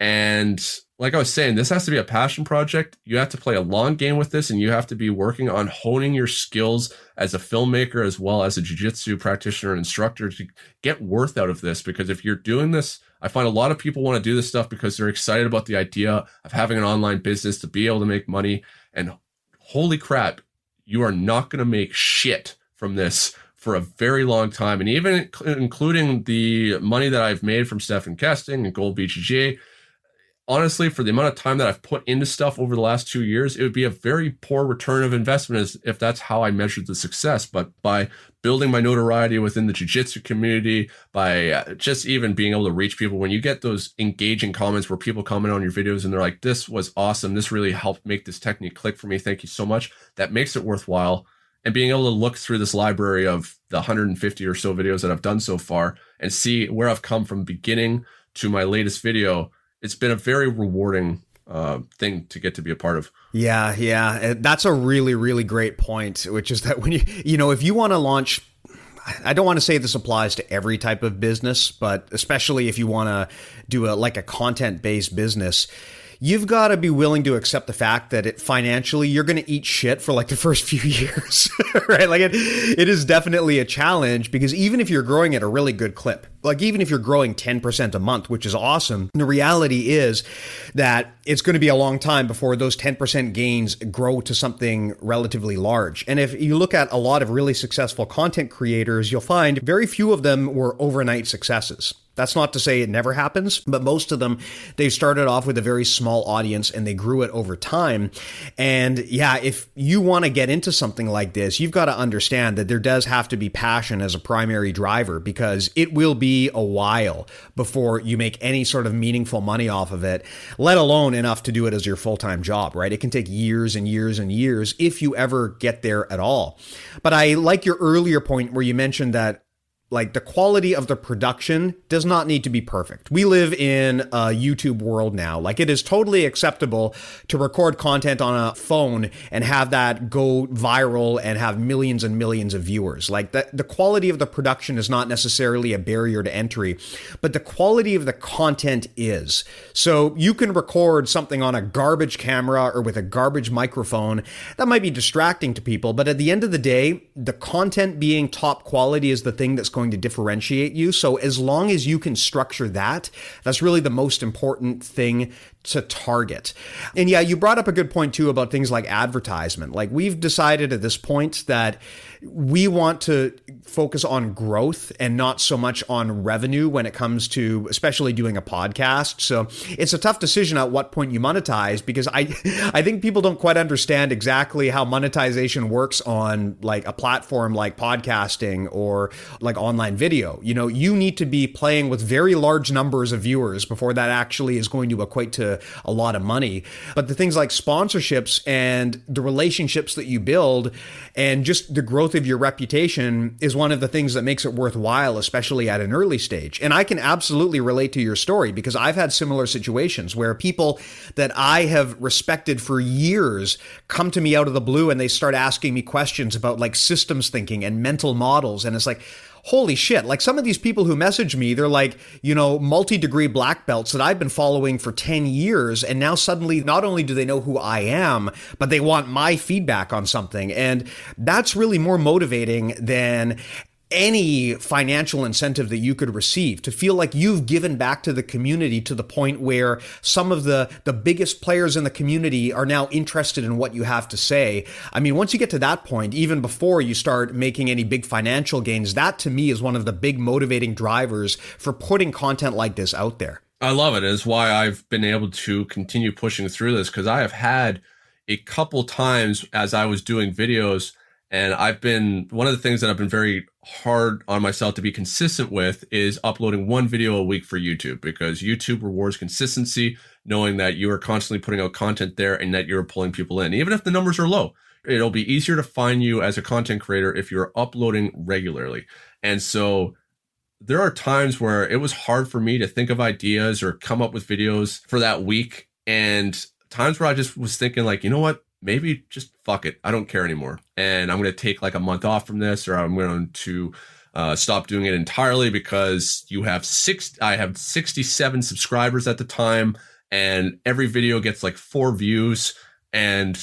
And like I was saying, this has to be a passion project. You have to play a long game with this, and you have to be working on honing your skills as a filmmaker as well as a jiu-jitsu practitioner and instructor to get worth out of this. Because if you're doing this, I find a lot of people want to do this stuff because they're excited about the idea of having an online business to be able to make money. And holy crap, you are not going to make shit from this for a very long time. And even including the money that I've made from Stefan Kesting and Gold BJJ, honestly, for the amount of time that I've put into stuff over the last two years, it would be a very poor return of investment if that's how I measured the success. But by building my notoriety within the jiu-jitsu community, by uh, just even being able to reach people, when you get those engaging comments where people comment on your videos and they're like, this was awesome. This really helped make this technique click for me. Thank you so much. That makes it worthwhile and being able to look through this library of the 150 or so videos that I've done so far and see where I've come from beginning to my latest video, it's been a very rewarding uh, thing to get to be a part of. Yeah, yeah, that's a really, really great point. Which is that when you, you know, if you want to launch I don't want to say this applies to every type of business, but especially if you want to do a like a content based business, you've got to be willing to accept the fact that it financially you're going to eat shit for like the first few years, right? Like it, it is definitely a challenge because even if you're growing at a really good clip, like even if you're growing 10% a month, which is awesome, the reality is that it's going to be a long time before those 10% gains grow to something relatively large. And if you look at a lot of really successful content creators, you'll find very few of them were overnight successes. That's not to say it never happens, but most of them, they started off with a very small audience and they grew it over time. And yeah, if you want to get into something like this, you've got to understand that there does have to be passion as a primary driver because it will be a while before you make any sort of meaningful money off of it, let alone enough to do it as your full time job, right? It can take years and years and years if you ever get there at all. But I like your earlier point where you mentioned that like the quality of the production does not need to be perfect. We live in a YouTube world now. Like it is totally acceptable to record content on a phone and have that go viral and have millions and millions of viewers. Like the, the quality of the production is not necessarily a barrier to entry, but the quality of the content is. So you can record something on a garbage camera or with a garbage microphone. That might be distracting to people, but at the end of the day, the content being top quality is the thing that's going to differentiate you. So as long as you can structure that, that's really the most important thing to target. And yeah, you brought up a good point too about things like advertisement. Like we've decided at this point that we want to focus on growth and not so much on revenue when it comes to especially doing a podcast. So it's a tough decision at what point you monetize because I I think people don't quite understand exactly how monetization works on like a platform like podcasting or like online video. You know, you need to be playing with very large numbers of viewers before that actually is going to equate to a lot of money. But the things like sponsorships and the relationships that you build and just the growth of your reputation is one of the things that makes it worthwhile, especially at an early stage. And I can absolutely relate to your story because I've had similar situations where people that I have respected for years come to me out of the blue and they start asking me questions about like systems thinking and mental models. And it's like, holy shit, like some of these people who message me, they're like, you know, multi degree black belts that I've been following for 10 years. And now suddenly, not only do they know who I am, but they want my feedback on something. And that's really more motivating than any financial incentive that you could receive to feel like you've given back to the community to the point where some of the the biggest players in the community are now interested in what you have to say. I mean once you get to that point even before you start making any big financial gains that to me is one of the big motivating drivers for putting content like this out there. I love it. It's why i've been able to continue pushing through this because i have had a couple times as i was doing videos and I've been one of the things that I've been very hard on myself to be consistent with is uploading one video a week for YouTube because YouTube rewards consistency, knowing that you are constantly putting out content there and that you're pulling people in. Even if the numbers are low, it'll be easier to find you as a content creator if you're uploading regularly. And so there are times where it was hard for me to think of ideas or come up with videos for that week. And times where I just was thinking, like, you know what? Maybe just fuck it. I don't care anymore. And I'm going to take like a month off from this or I'm going to uh, stop doing it entirely because you have six, I have 67 subscribers at the time and every video gets like four views. And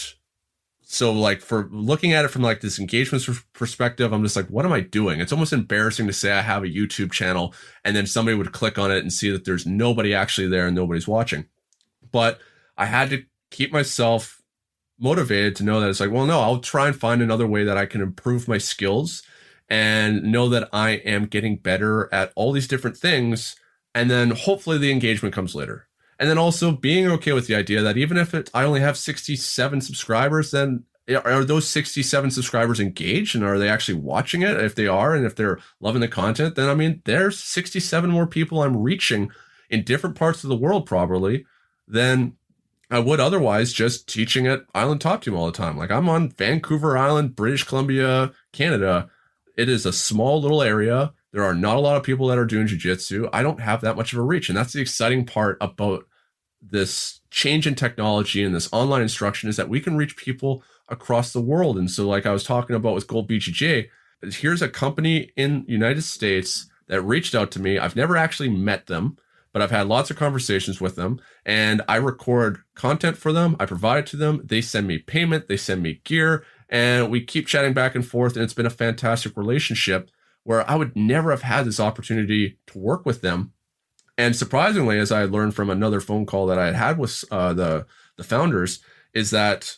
so like for looking at it from like this engagement perspective, I'm just like, what am I doing? It's almost embarrassing to say I have a YouTube channel and then somebody would click on it and see that there's nobody actually there and nobody's watching. But I had to keep myself motivated to know that it's like, well, no, I'll try and find another way that I can improve my skills and know that I am getting better at all these different things. And then hopefully the engagement comes later. And then also being okay with the idea that even if it, I only have 67 subscribers, then are those 67 subscribers engaged and are they actually watching it? If they are, and if they're loving the content, then I mean, there's 67 more people I'm reaching in different parts of the world probably than I would otherwise just teaching at Island Top Team all the time. Like I'm on Vancouver Island, British Columbia, Canada. It is a small little area. There are not a lot of people that are doing jujitsu. I don't have that much of a reach. And that's the exciting part about this change in technology and this online instruction is that we can reach people across the world. And so, like I was talking about with Gold BJJ, here's a company in United States that reached out to me. I've never actually met them but I've had lots of conversations with them and I record content for them. I provide it to them. They send me payment, they send me gear, and we keep chatting back and forth. And it's been a fantastic relationship where I would never have had this opportunity to work with them. And surprisingly, as I learned from another phone call that I had had with uh, the the founders, is that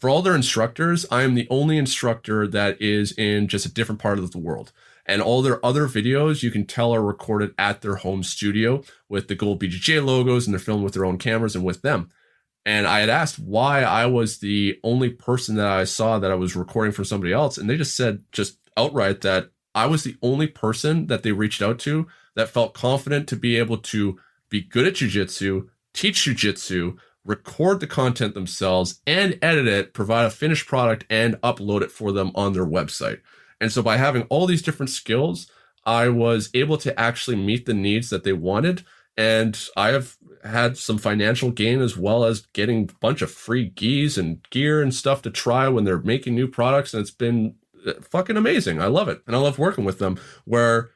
for all their instructors, I am the only instructor that is in just a different part of the world. And all their other videos you can tell are recorded at their home studio with the Gold BJJ logos and they're filmed with their own cameras and with them. And I had asked why I was the only person that I saw that I was recording for somebody else. And they just said, just outright, that I was the only person that they reached out to that felt confident to be able to be good at jujitsu, teach jujitsu, record the content themselves, and edit it, provide a finished product, and upload it for them on their website. And so by having all these different skills, I was able to actually meet the needs that they wanted. And I have had some financial gain as well as getting a bunch of free gis and gear and stuff to try when they're making new products. And it's been uh, fucking amazing. I love it. And I love working with them where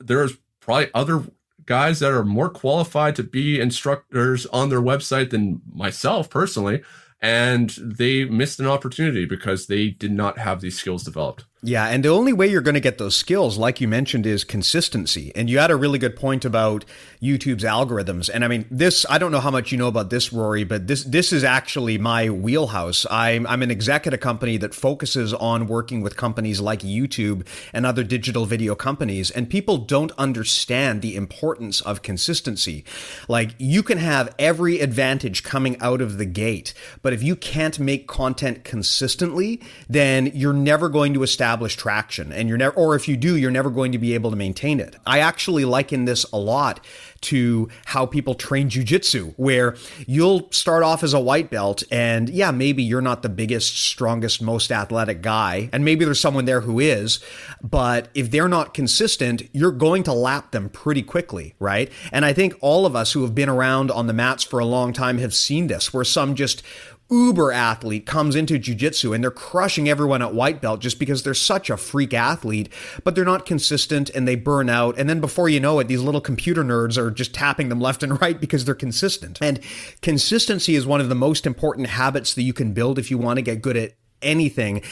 there's probably other guys that are more qualified to be instructors on their website than myself personally. And they missed an opportunity because they did not have these skills developed. Yeah, and the only way you're going to get those skills, like you mentioned, is consistency. And you had a really good point about YouTube's algorithms. And I mean, this I don't know how much you know about this, Rory, but this this is actually my wheelhouse. I'm I'm an exec at a company that focuses on working with companies like YouTube and other digital video companies. And people don't understand the importance of consistency. Like you can have every advantage coming out of the gate, but if you can't make content consistently, then you're never going to establish establish traction and you're never or if you do you're never going to be able to maintain it i actually liken this a lot to how people train jujitsu, where you'll start off as a white belt, and yeah, maybe you're not the biggest, strongest, most athletic guy, and maybe there's someone there who is, but if they're not consistent, you're going to lap them pretty quickly, right? And I think all of us who have been around on the mats for a long time have seen this, where some just uber athlete comes into jujitsu and they're crushing everyone at white belt just because they're such a freak athlete, but they're not consistent and they burn out. And then before you know it, these little computer nerds are just tapping them left and right because they're consistent. And consistency is one of the most important habits that you can build if you want to get good at anything.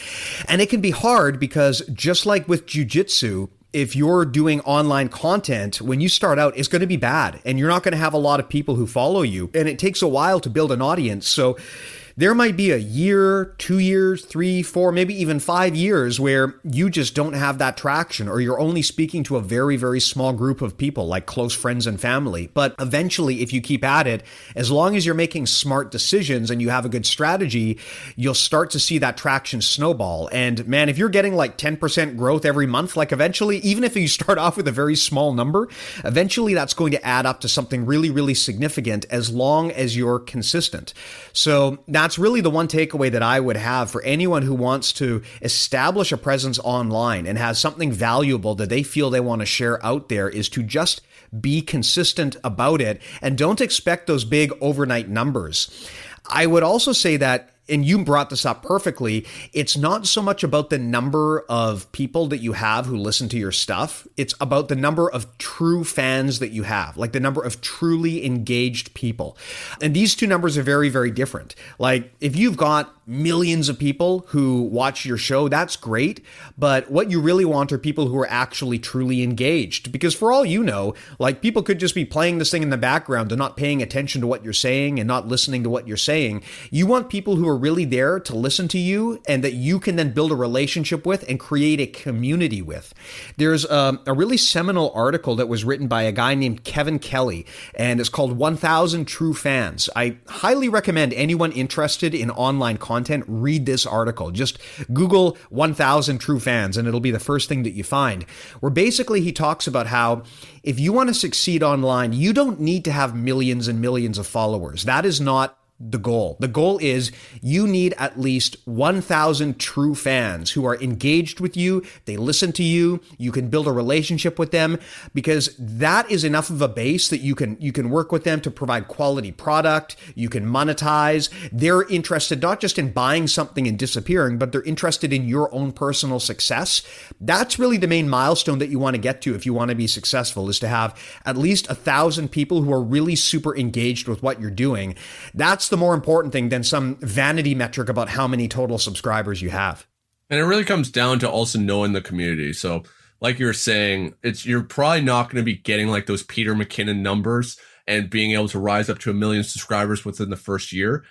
And it can be hard because just like with jujitsu, if you're doing online content, when you start out, it's going to be bad and you're not going to have a lot of people who follow you. And it takes a while to build an audience. So there might be a year, two years, three, four, maybe even five years where you just don't have that traction or you're only speaking to a very, very small group of people like close friends and family. But eventually, if you keep at it, as long as you're making smart decisions and you have a good strategy, you'll start to see that traction snowball. And man, if you're getting like 10% growth every month, like eventually, even if you start off with a very small number, eventually that's going to add up to something really, really significant as long as you're consistent. So that's really the one takeaway that I would have for anyone who wants to establish a presence online and has something valuable that they feel they want to share out there is to just be consistent about it and don't expect those big overnight numbers. I would also say that and you brought this up perfectly. It's not so much about the number of people that you have who listen to your stuff. It's about the number of true fans that you have, like the number of truly engaged people. And these two numbers are very, very different. Like if you've got millions of people who watch your show, that's great. But what you really want are people who are actually truly engaged. Because for all you know, like people could just be playing this thing in the background and not paying attention to what you're saying and not listening to what you're saying. You want people who are really there to listen to you and that you can then build a relationship with and create a community with. There's um, a really seminal article that was written by a guy named Kevin Kelly, and it's called 1000 True Fans. I highly recommend anyone interested in online content read this article. Just Google 1000 True Fans, and it'll be the first thing that you find, where basically he talks about how if you want to succeed online, you don't need to have millions and millions of followers. That is not the goal. The goal is you need at least 1,000 true fans who are engaged with you. They listen to you. You can build a relationship with them because that is enough of a base that you can you can work with them to provide quality product. You can monetize. They're interested not just in buying something and disappearing, but they're interested in your own personal success. That's really the main milestone that you want to get to if you want to be successful is to have at least a thousand people who are really super engaged with what you're doing. That's the more important thing than some vanity metric about how many total subscribers you have. And it really comes down to also knowing the community. So, like you were saying, it's you're probably not going to be getting like those Peter McKinnon numbers and being able to rise up to a million subscribers within the first year.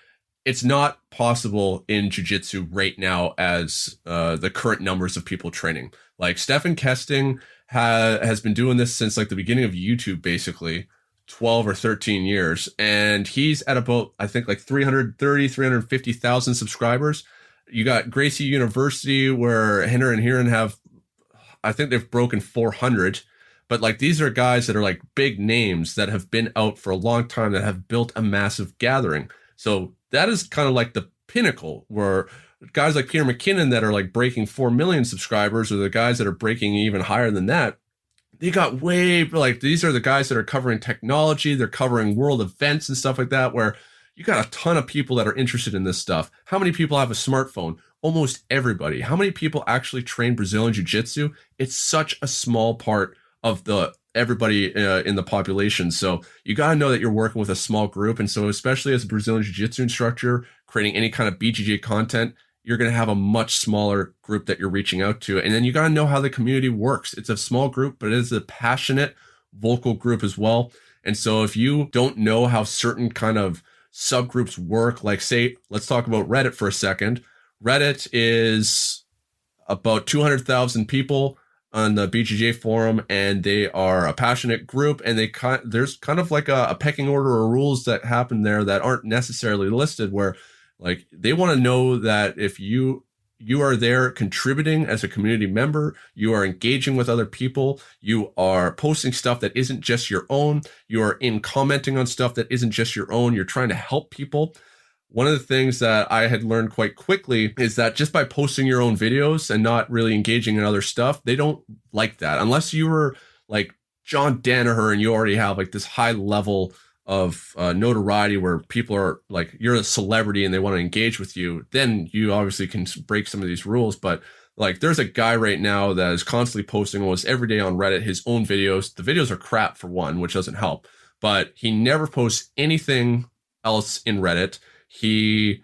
It's not possible in jiu-jitsu right now as uh, the current numbers of people training. Like Stefan Kesting ha- has been doing this since like the beginning of YouTube, basically 12 or 13 years and he's at about i think like 330 350,000 subscribers. You got gracie university where Rener and Ryron have i think they've broken 400 but like these are guys that are like big names that have been out for a long time that have built a massive gathering. So that is kind of like the pinnacle where guys like peter mckinnon that are like breaking 4 million subscribers or the guys that are breaking even higher than that they got way like these are the guys that are covering technology, they're covering world events and stuff like that, where you got a ton of people that are interested in this stuff. How many people have a smartphone? Almost everybody. How many people actually train Brazilian Jiu Jitsu? It's such a small part of the everybody uh, in the population. So you got to know that you're working with a small group. And so, especially as a Brazilian Jiu Jitsu instructor, creating any kind of BJJ content, you're going to have a much smaller group that you're reaching out to. And then you got to know how the community works. It's a small group, but it is a passionate, vocal group as well. And so if you don't know how certain kind of subgroups work, like say, let's talk about Reddit for a second. Reddit is about 200,000 people on the BJJ forum, and they are a passionate group. And they kind there's kind of like a, a pecking order of rules that happen there that aren't necessarily listed. Where like they want to know that if you you are there contributing as a community member. You are engaging with other people. You are posting stuff that isn't just your own. You are in commenting on stuff that isn't just your own. You're trying to help people. One of the things that I had learned quite quickly is that just by posting your own videos and not really engaging in other stuff, they don't like that. Unless you were like John Danaher and you already have like this high level of uh, notoriety where people are like you're a celebrity and they want to engage with you, then you obviously can break some of these rules. But like there's a guy right now that is constantly posting almost every day on Reddit his own videos. The videos are crap for one, which doesn't help. But he never posts anything else in Reddit. He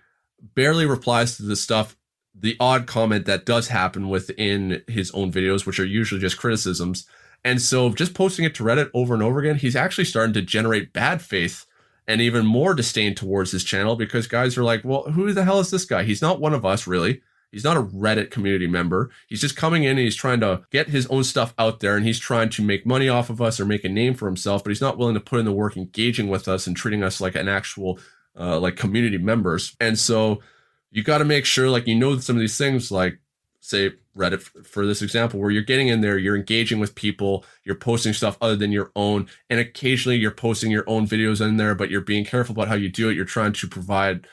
barely replies to the stuff, the odd comment that does happen within his own videos, which are usually just criticisms. And so just posting it to Reddit over and over again, he's actually starting to generate bad faith and even more disdain towards his channel because guys are like, well, who the hell is this guy? He's not one of us, really. He's not a Reddit community member. He's just coming in and he's trying to get his own stuff out there and he's trying to make money off of us or make a name for himself, but he's not willing to put in the work engaging with us and treating us like an actual uh, like community members. And so you got to make sure like you know some of these things like say Reddit for this example, where you're getting in there, you're engaging with people, you're posting stuff other than your own, and occasionally you're posting your own videos in there, but you're being careful about how you do it. You're trying to provide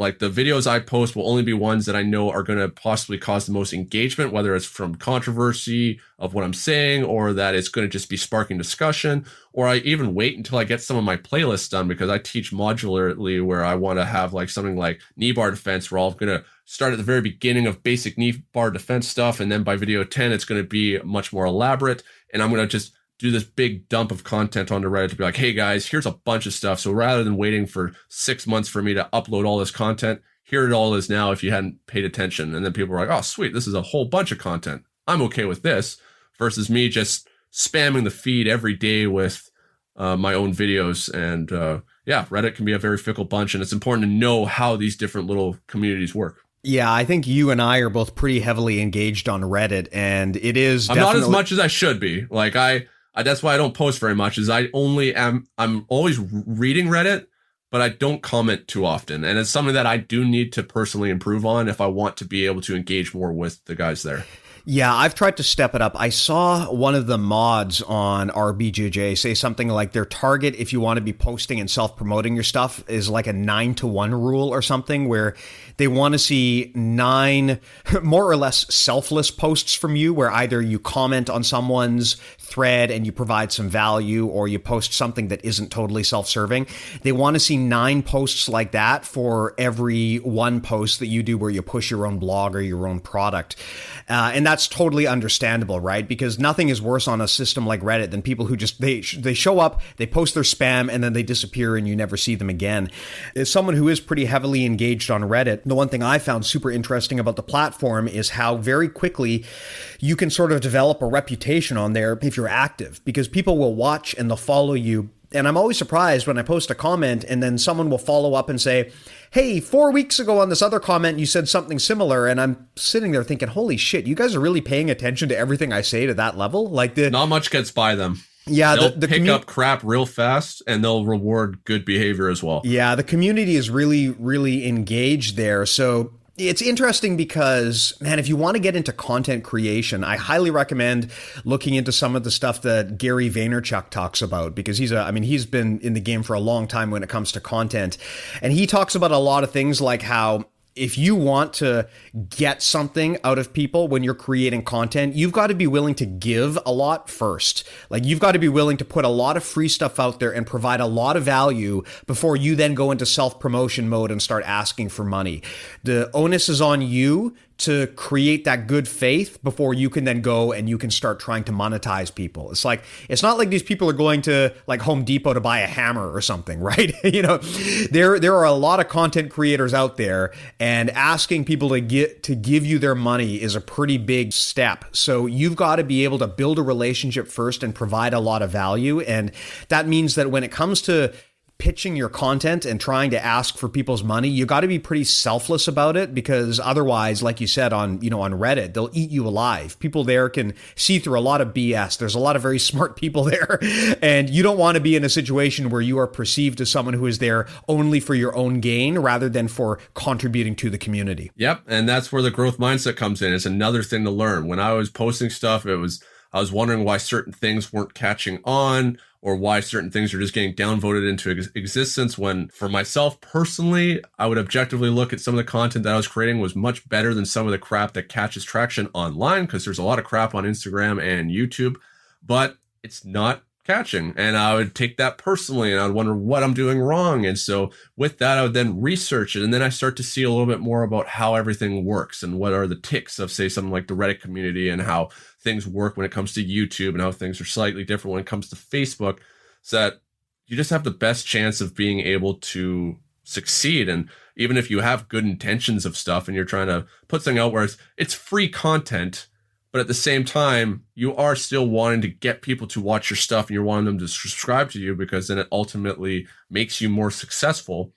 like the videos I post will only be ones that I know are going to possibly cause the most engagement, whether it's from controversy of what I'm saying or that it's going to just be sparking discussion, or I even wait until I get some of my playlists done because I teach modularly where I want to have like something like knee bar defense where I'm going to start at the very beginning of basic knee bar defense stuff. And then by video 10, it's going to be much more elaborate. And I'm going to just do this big dump of content onto Reddit to be like, hey guys, here's a bunch of stuff. So rather than waiting for six months for me to upload all this content, here it all is now if you hadn't paid attention. And then people were like, oh, sweet, this is a whole bunch of content. I'm okay with this versus me just spamming the feed every day with uh, my own videos. And uh, yeah, Reddit can be a very fickle bunch. And it's important to know how these different little communities work. Yeah, I think you and I are both pretty heavily engaged on Reddit, and it is. I'm not as much as I should be. Like I, I, that's why I don't post very much. Is I only am I'm always reading Reddit, but I don't comment too often, and it's something that I do need to personally improve on if I want to be able to engage more with the guys there. Yeah, I've tried to step it up. I saw one of the mods on RBJJ say something like their target, if you want to be posting and self promoting your stuff, is like a nine to one rule or something, where they want to see nine more or less selfless posts from you, where either you comment on someone's thread and you provide some value or you post something that isn't totally self-serving. They want to see nine posts like that for every one post that you do where you push your own blog or your own product. Uh, and that's totally understandable, right? Because nothing is worse on a system like Reddit than people who just they they show up, they post their spam, and then they disappear, and you never see them again. As someone who is pretty heavily engaged on Reddit, the one thing I found super interesting about the platform is how very quickly you can sort of develop a reputation on there if you're active, because people will watch and they'll follow you. And I'm always surprised when I post a comment and then someone will follow up and say, hey, four weeks ago on this other comment, you said something similar. And I'm sitting there thinking, holy shit, you guys are really paying attention to everything I say to that level? Like, the. Not much gets by them. Yeah, they'll the, the pick commu- up crap real fast, and they'll reward good behavior as well. Yeah, the community is really, really engaged there. So it's interesting because, man, if you want to get into content creation, I highly recommend looking into some of the stuff that Gary Vaynerchuk talks about because he's a, I mean, he's been in the game for a long time when it comes to content. And he talks about a lot of things like how if you want to get something out of people when you're creating content, you've got to be willing to give a lot first. Like you've got to be willing to put a lot of free stuff out there and provide a lot of value before you then go into self promotion mode and start asking for money. The onus is on you to create that good faith before you can then go and you can start trying to monetize people. It's like it's not like these people are going to like Home Depot to buy a hammer or something, right? you know, there there are a lot of content creators out there and asking people to get to give you their money is a pretty big step. So you've got to be able to build a relationship first and provide a lot of value and that means that when it comes to pitching your content and trying to ask for people's money, you got to be pretty selfless about it because otherwise, like you said on, you know, on Reddit, they'll eat you alive. People there can see through a lot of BS. There's a lot of very smart people there and you don't want to be in a situation where you are perceived as someone who is there only for your own gain rather than for contributing to the community. Yep, and that's where the growth mindset comes in. It's another thing to learn. When I was posting stuff, it was I was wondering why certain things weren't catching on or why certain things are just getting downvoted into ex- existence when for myself personally i would objectively look at some of the content that i was creating was much better than some of the crap that catches traction online because there's a lot of crap on instagram and youtube but it's not catching and i would take that personally and i would wonder what i'm doing wrong and so with that i would then research it and then i start to see a little bit more about how everything works and what are the ticks of say something like the reddit community and how things work when it comes to youtube and how things are slightly different when it comes to facebook so that you just have the best chance of being able to succeed and even if you have good intentions of stuff and you're trying to put something out where it's, it's free content but at the same time, you are still wanting to get people to watch your stuff and you're wanting them to subscribe to you because then it ultimately makes you more successful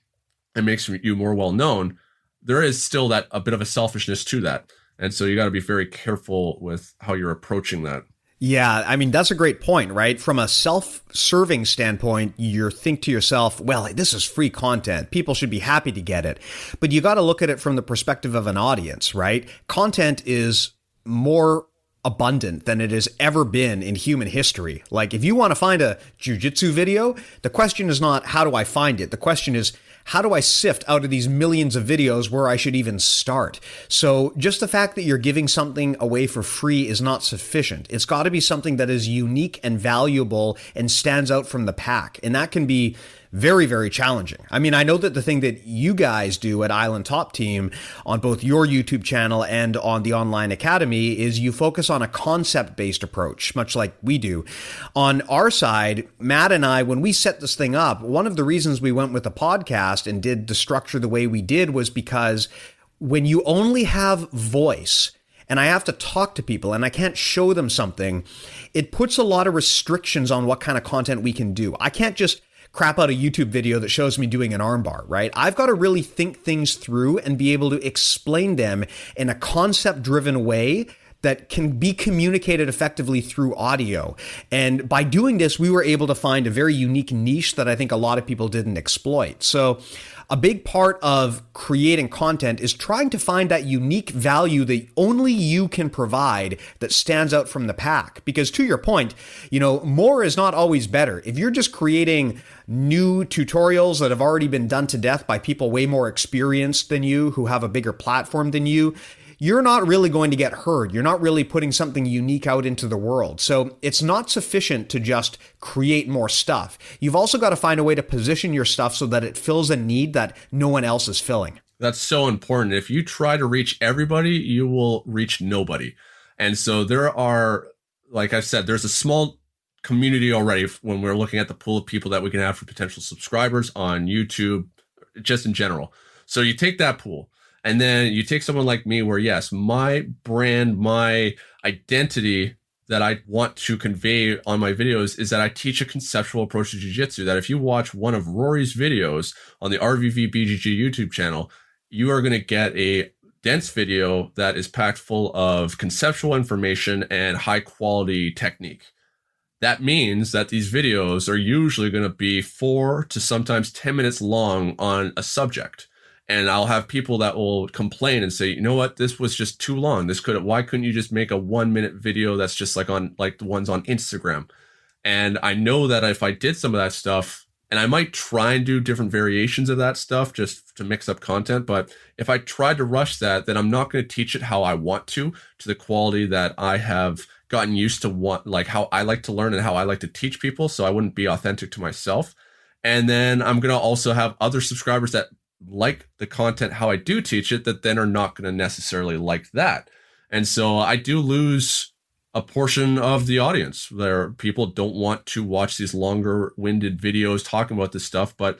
and makes you more well known. There is still that a bit of a selfishness to that. And so you got to be very careful with how you're approaching that. Yeah, I mean that's a great point, right? From a self-serving standpoint, you think to yourself, "Well, this is free content. People should be happy to get it." But you got to look at it from the perspective of an audience, right? Content is more abundant than it has ever been in human history. Like if you want to find a jujitsu video, the question is not how do I find it? The question is how do I sift out of these millions of videos where I should even start? So just the fact that you're giving something away for free is not sufficient. It's got to be something that is unique and valuable and stands out from the pack. And that can be very, very challenging. I mean, I know that the thing that you guys do at Island Top Team on both your YouTube channel and on the Online Academy is you focus on a concept based approach, much like we do. On our side, Matt and I, when we set this thing up, one of the reasons we went with the podcast and did the structure the way we did was because when you only have voice, and I have to talk to people and I can't show them something, it puts a lot of restrictions on what kind of content we can do. I can't just crap out a YouTube video that shows me doing an armbar, right? I've got to really think things through and be able to explain them in a concept driven way that can be communicated effectively through audio. And by doing this, we were able to find a very unique niche that I think a lot of people didn't exploit. So a big part of creating content is trying to find that unique value that only you can provide that stands out from the pack. Because to your point, you know, more is not always better. If you're just creating new tutorials that have already been done to death by people way more experienced than you who have a bigger platform than you, you're not really going to get heard. You're not really putting something unique out into the world. So it's not sufficient to just create more stuff. You've also got to find a way to position your stuff so that it fills a need that no one else is filling. That's so important. If you try to reach everybody, you will reach nobody. And so there are, like I said, there's a small community already when we're looking at the pool of people that we can have for potential subscribers on YouTube, just in general. So you take that pool and then you take someone like me, where yes, my brand, my identity that I want to convey on my videos is that I teach a conceptual approach to jiu-jitsu. That if you watch one of Rory's videos on the RVV BJJ YouTube channel, you are going to get a dense video that is packed full of conceptual information and high quality technique. That means that these videos are usually going to be four to sometimes 10 minutes long on a subject and I'll have people that will complain and say, you know what, this was just too long. This could why couldn't you just make a one minute video that's just like on like the ones on Instagram? And I know that if I did some of that stuff, and I might try and do different variations of that stuff just to mix up content, but if I tried to rush that, then I'm not going to teach it how I want to, to the quality that I have gotten used to want like how I like to learn and how I like to teach people. So I wouldn't be authentic to myself. And then I'm going to also have other subscribers that like the content how I do teach it that then are not going to necessarily like that. And so I do lose a portion of the audience. There people don't want to watch these longer winded videos talking about this stuff, but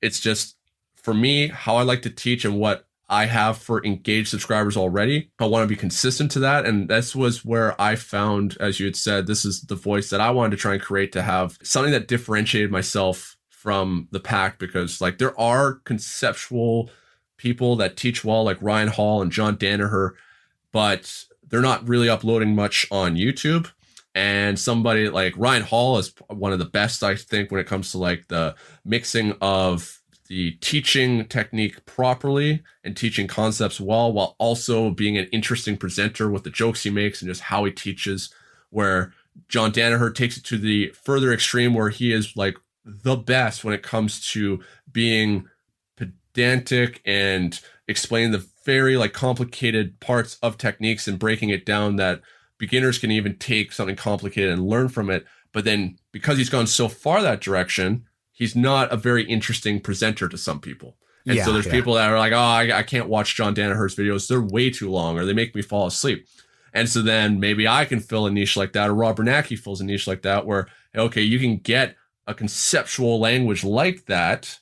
it's just for me how I like to teach and what I have for engaged subscribers already. I want to be consistent to that. And this was where I found, as you had said, this is the voice that I wanted to try and create to have something that differentiated myself from the pack because like there are conceptual people that teach well, like Ryan Hall and John Danaher, but they're not really uploading much on YouTube. And somebody like Ryan Hall is one of the best, I think, when it comes to like the mixing of the teaching technique properly and teaching concepts well, while also being an interesting presenter with the jokes he makes and just how he teaches. Where John Danaher takes it to the further extreme, where he is like the best when it comes to being pedantic and explaining the very like complicated parts of techniques and breaking it down that beginners can even take something complicated and learn from it. But then because he's gone so far that direction, he's not a very interesting presenter to some people. And yeah, so there's yeah. people that are like, oh, I, I, can't watch John Danaher's videos. They're way too long or they make me fall asleep. And so then maybe I can fill a niche like that or Rob Biernacki fills a niche like that where, okay, you can get a conceptual language like that,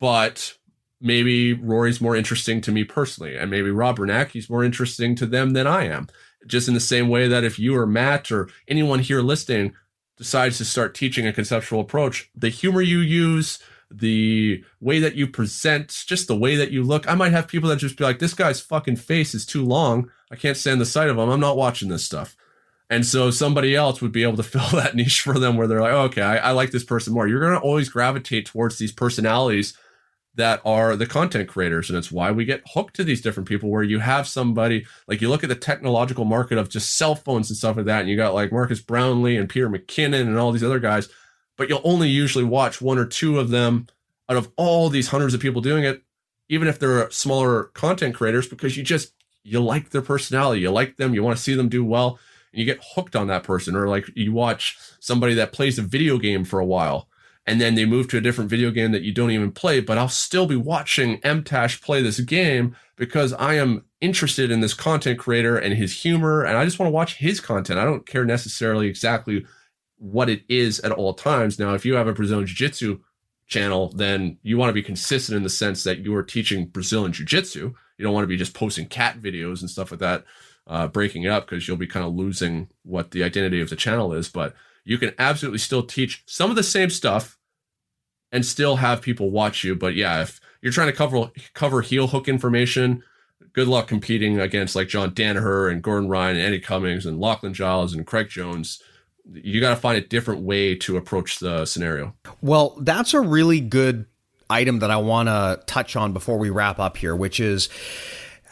but maybe Rory's more interesting to me personally, and maybe Rob Biernacki's more interesting to them than I am. Just in the same way that if you or Matt or anyone here listening decides to start teaching a conceptual approach, the humor you use, the way that you present, just the way that you look, I might have people that just be like, this guy's fucking face is too long. I can't stand the sight of him. I'm not watching this stuff. And so somebody else would be able to fill that niche for them where they're like, oh, okay, I, I like this person more. You're going to always gravitate towards these personalities that are the content creators. And it's why we get hooked to these different people where you have somebody like you look at the technological market of just cell phones and stuff like that. And you got like Marques Brownlee and Peter McKinnon and all these other guys, but you'll only usually watch one or two of them out of all these hundreds of people doing it, even if they're smaller content creators, because you just, you like their personality. You like them. You want to see them do well and you get hooked on that person. Or like you watch somebody that plays a video game for a while and then they move to a different video game that you don't even play, but I'll still be watching MTash play this game because I am interested in this content creator and his humor, and I just want to watch his content. I don't care necessarily exactly what it is at all times. Now, if you have a Brazilian Jiu Jitsu channel, then you want to be consistent in the sense that you are teaching Brazilian Jiu Jitsu. You don't want to be just posting cat videos and stuff like that, uh, breaking it up because you'll be kind of losing what the identity of the channel is. But you can absolutely still teach some of the same stuff and still have people watch you. But yeah, if you're trying to cover cover heel hook information, good luck competing against like John Danaher and Gordon Ryan and Eddie Cummings and Lachlan Giles and Craig Jones. You got to find a different way to approach the scenario. Well, that's a really good item that I want to touch on before we wrap up here, which is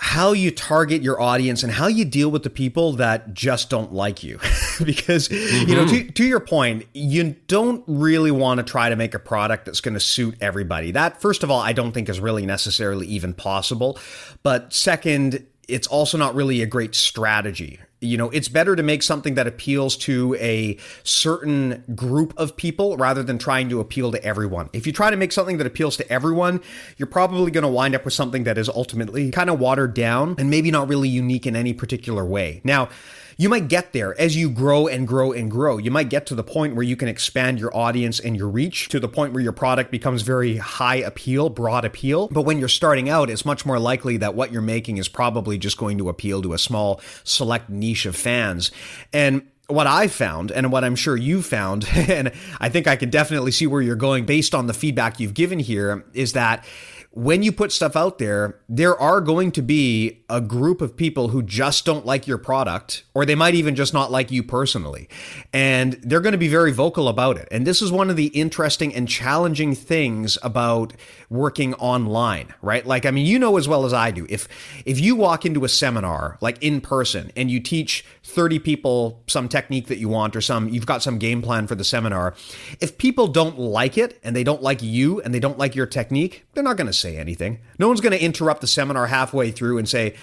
how you target your audience and how you deal with the people that just don't like you. because, mm-hmm. you know, to, to, your point, you don't really want to try to make a product that's going to suit everybody. That, first of all, I don't think is really necessarily even possible. But second, it's also not really a great strategy you know, it's better to make something that appeals to a certain group of people rather than trying to appeal to everyone. If you try to make something that appeals to everyone, you're probably going to wind up with something that is ultimately kind of watered down and maybe not really unique in any particular way. Now, you might get there as you grow and grow and grow. You might get to the point where you can expand your audience and your reach to the point where your product becomes very high appeal, broad appeal. But when you're starting out, it's much more likely that what you're making is probably just going to appeal to a small select niche of fans. And what I found and what I'm sure you found, and I think I can definitely see where you're going based on the feedback you've given here, is that when you put stuff out there, there are going to be a group of people who just don't like your product, or they might even just not like you personally. And they're going to be very vocal about it. And this is one of the interesting and challenging things about working online, right? Like, I mean, you know as well as I do, if, if you walk into a seminar, like in person, and you teach 30 people some technique that you want or some, you've got some game plan for the seminar, if people don't like it and they don't like you and they don't like your technique, they're not going to say anything. No one's going to interrupt the seminar halfway through and say,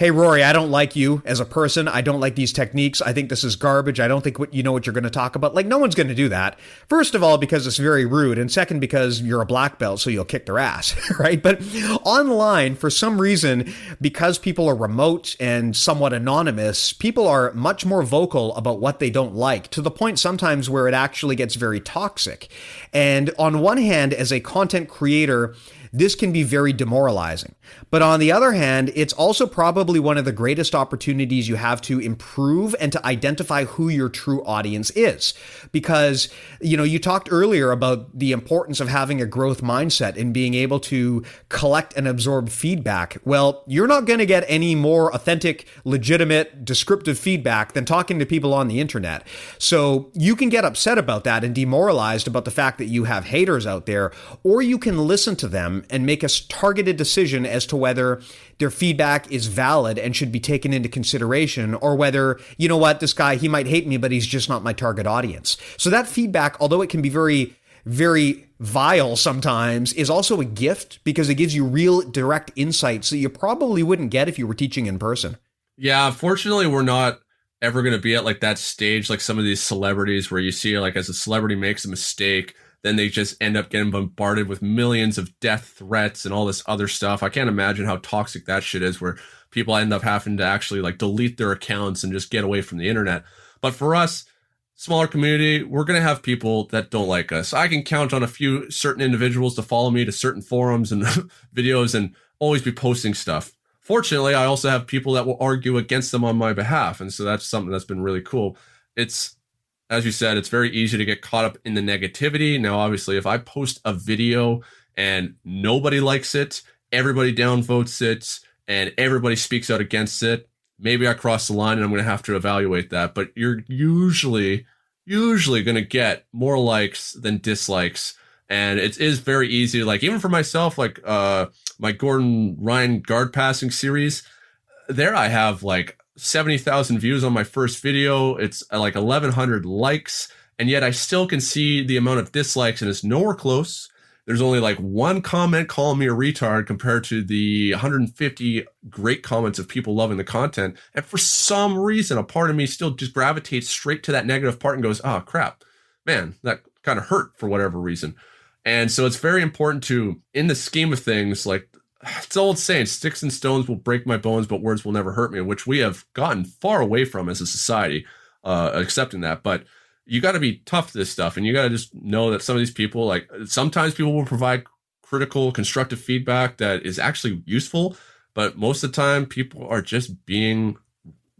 hey Rory, I don't like you as a person. I don't like these techniques. I think this is garbage. I don't think what you know what you're going to talk about. Like no one's going to do that. First of all, because it's very rude, and second because you're a black belt, so you'll kick their ass, right? But online, for some reason, because people are remote and somewhat anonymous, people are much more vocal about what they don't like to the point sometimes where it actually gets very toxic. And on one hand, as a content creator, this can be very demoralizing. But on the other hand, it's also probably one of the greatest opportunities you have to improve and to identify who your true audience is. Because, you know, you talked earlier about the importance of having a growth mindset and being able to collect and absorb feedback. Well, you're not going to get any more authentic, legitimate, descriptive feedback than talking to people on the internet. So you can get upset about that and demoralized about the fact that you have haters out there, or you can listen to them and make a targeted decision as to whether their feedback is valid and should be taken into consideration, or whether, you know what, this guy, he might hate me, but he's just not my target audience. So that feedback, although it can be very, very vile sometimes, is also a gift because it gives you real direct insights that you probably wouldn't get if you were teaching in person. Yeah, fortunately, we're not ever going to be at like that stage like some of these celebrities where you see like as a celebrity makes a mistake then they just end up getting bombarded with millions of death threats and all this other stuff. I can't imagine how toxic that shit is where people end up having to actually like delete their accounts and just get away from the internet. But for us, smaller community, we're going to have people that don't like us. I can count on a few certain individuals to follow me to certain forums and videos and always be posting stuff. Fortunately, I also have people that will argue against them on my behalf. And so that's something that's been really cool. It's as you said, it's very easy to get caught up in the negativity. Now, obviously, if I post a video and nobody likes it, everybody downvotes it, and everybody speaks out against it, maybe I cross the line and I'm going to have to evaluate that. But you're usually, usually going to get more likes than dislikes. And it is very easy. Like, even for myself, like, uh, my Gordon Ryan guard passing series, there I have like 70,000 views on my first video. It's uh, like 1,100 likes. And yet I still can see the amount of dislikes and it's nowhere close. There's only like one comment calling me a retard compared to the 150 great comments of people loving the content. And for some reason, a part of me still just gravitates straight to that negative part and goes, oh crap, man, that kind of hurt for whatever reason. And so it's very important to, in the scheme of things, like it's old saying sticks and stones will break my bones but words will never hurt me which we have gotten far away from as a society uh, accepting that. But you got to be tough to this stuff and you got to just know that some of these people like sometimes people will provide critical constructive feedback that is actually useful but most of the time people are just being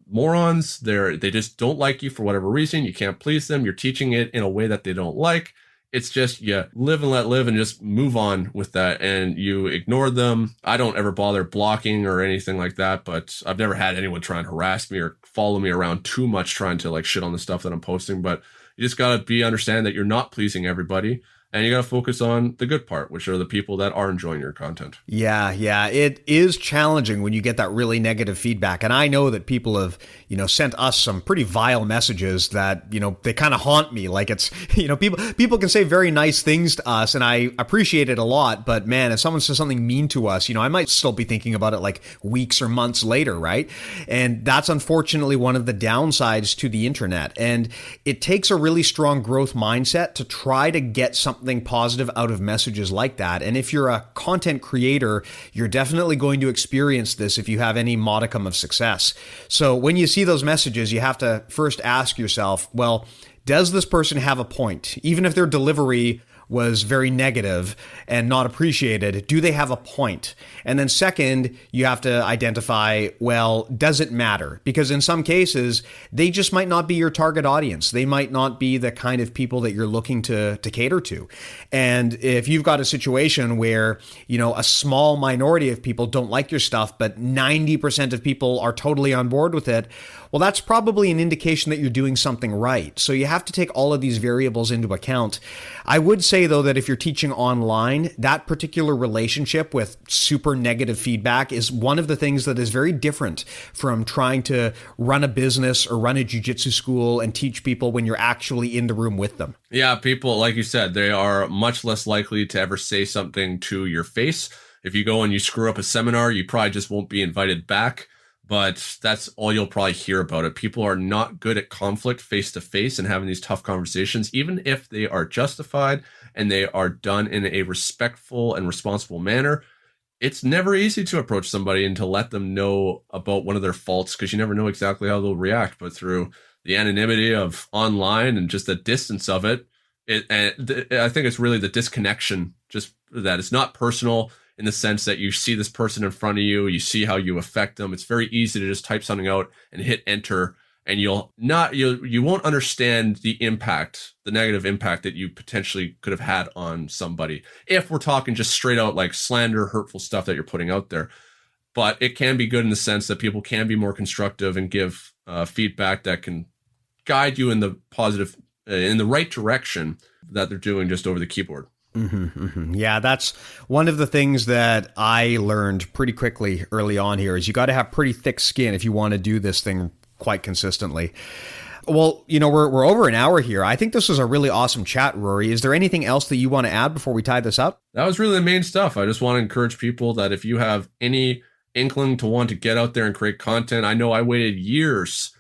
morons. They're they just don't like you for whatever reason. You can't please them. You're teaching it in a way that they don't like it's just yeah live and let live and just move on with that and you ignore them. I don't ever bother blocking or anything like that but i've never had anyone try and harass me or follow me around too much trying to like shit on the stuff that i'm posting but you just got to be understand that you're not pleasing everybody and you got to focus on the good part, which are the people that are enjoying your content. Yeah, yeah, it is challenging when you get that really negative feedback. And I know that people have, you know, sent us some pretty vile messages that, you know, they kind of haunt me. Like it's, you know, people people can say very nice things to us and I appreciate it a lot, but man, if someone says something mean to us, you know, I might still be thinking about it like weeks or months later, right? And that's unfortunately one of the downsides to the internet. And it takes a really strong growth mindset to try to get something something positive out of messages like that. And if you're a content creator, you're definitely going to experience this if you have any modicum of success. So when you see those messages, you have to first ask yourself, well, does this person have a point? Even if their delivery was very negative and not appreciated, do they have a point? And then, second, you have to identify well, does it matter? Because in some cases, they just might not be your target audience. They might not be the kind of people that you're looking to, to cater to. And if you've got a situation where, you know, a small minority of people don't like your stuff, but 90% of people are totally on board with it, well, that's probably an indication that you're doing something right. So you have to take all of these variables into account. I would say, though, that if you're teaching online, that particular relationship with super negative feedback is one of the things that is very different from trying to run a business or run a jujitsu school and teach people when you're actually in the room with them. Yeah, people, like you said, they are much less likely to ever say something to your face. If you go and you screw up a seminar, you probably just won't be invited back but that's all you'll probably hear about it. People are not good at conflict face to face and having these tough conversations, even if they are justified and they are done in a respectful and responsible manner. It's never easy to approach somebody and to let them know about one of their faults because you never know exactly how they'll react. But through the anonymity of online and just the distance of it, it and th- I think it's really the disconnection, just that it's not personal in the sense that you see this person in front of you, you see how you affect them. It's very easy to just type something out and hit enter and you'll not you you won't understand the impact, the negative impact that you potentially could have had on somebody if we're talking just straight out like slander, hurtful stuff that you're putting out there. But it can be good in the sense that people can be more constructive and give uh, feedback that can guide you in the positive, uh, in the right direction that they're doing just over the keyboard. Mm-hmm, mm-hmm. Yeah, that's one of the things that I learned pretty quickly early on here is you got to have pretty thick skin if you want to do this thing quite consistently. Well, you know, we're, we're over an hour here. I think this was a really awesome chat, Rory. Is there anything else that you want to add before we tie this up? That was really the main stuff. I just want to encourage people that if you have any inkling to want to get out there and create content, I know I waited years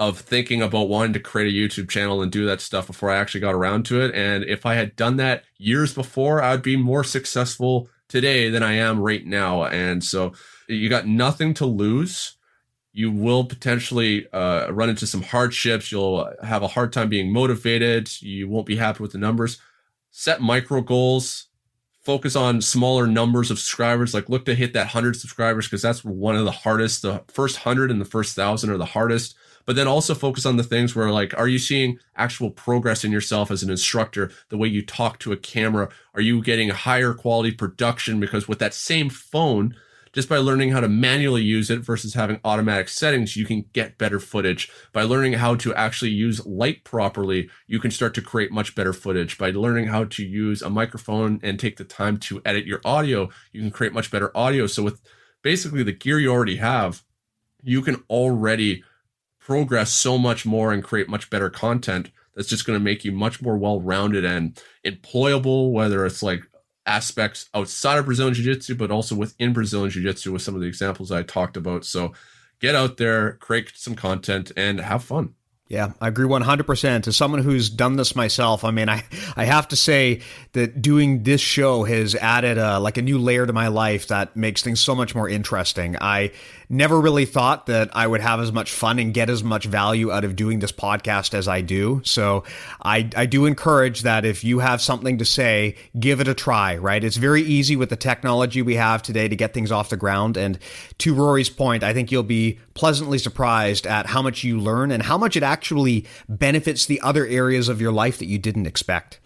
of thinking about wanting to create a YouTube channel and do that stuff before I actually got around to it. And if I had done that years before, I'd be more successful today than I am right now. And so you got nothing to lose. You will potentially uh, run into some hardships. You'll have a hard time being motivated. You won't be happy with the numbers. Set micro goals. Focus on smaller numbers of subscribers. Like look to hit that 100 subscribers because that's one of the hardest. The first 100 and the first 1,000 are the hardest but then also focus on the things where like are you seeing actual progress in yourself as an instructor the way you talk to a camera are you getting higher quality production because with that same phone just by learning how to manually use it versus having automatic settings, you can get better footage. By learning how to actually use light properly, you can start to create much better footage. By learning how to use a microphone and take the time to edit your audio, you can create much better audio. So with basically the gear you already have, you can already progress so much more and create much better content that's just going to make you much more well-rounded and employable whether it's like aspects outside of Brazilian Jiu-Jitsu but also within Brazilian Jiu-Jitsu with some of the examples I talked about so get out there create some content and have fun yeah, I agree 100%. As someone who's done this myself, I mean, I, I have to say that doing this show has added a, like a new layer to my life that makes things so much more interesting. I never really thought that I would have as much fun and get as much value out of doing this podcast as I do. So I, I do encourage that if you have something to say, give it a try, right? It's very easy with the technology we have today to get things off the ground. And to Rory's point, I think you'll be pleasantly surprised at how much you learn and how much it actually benefits the other areas of your life that you didn't expect.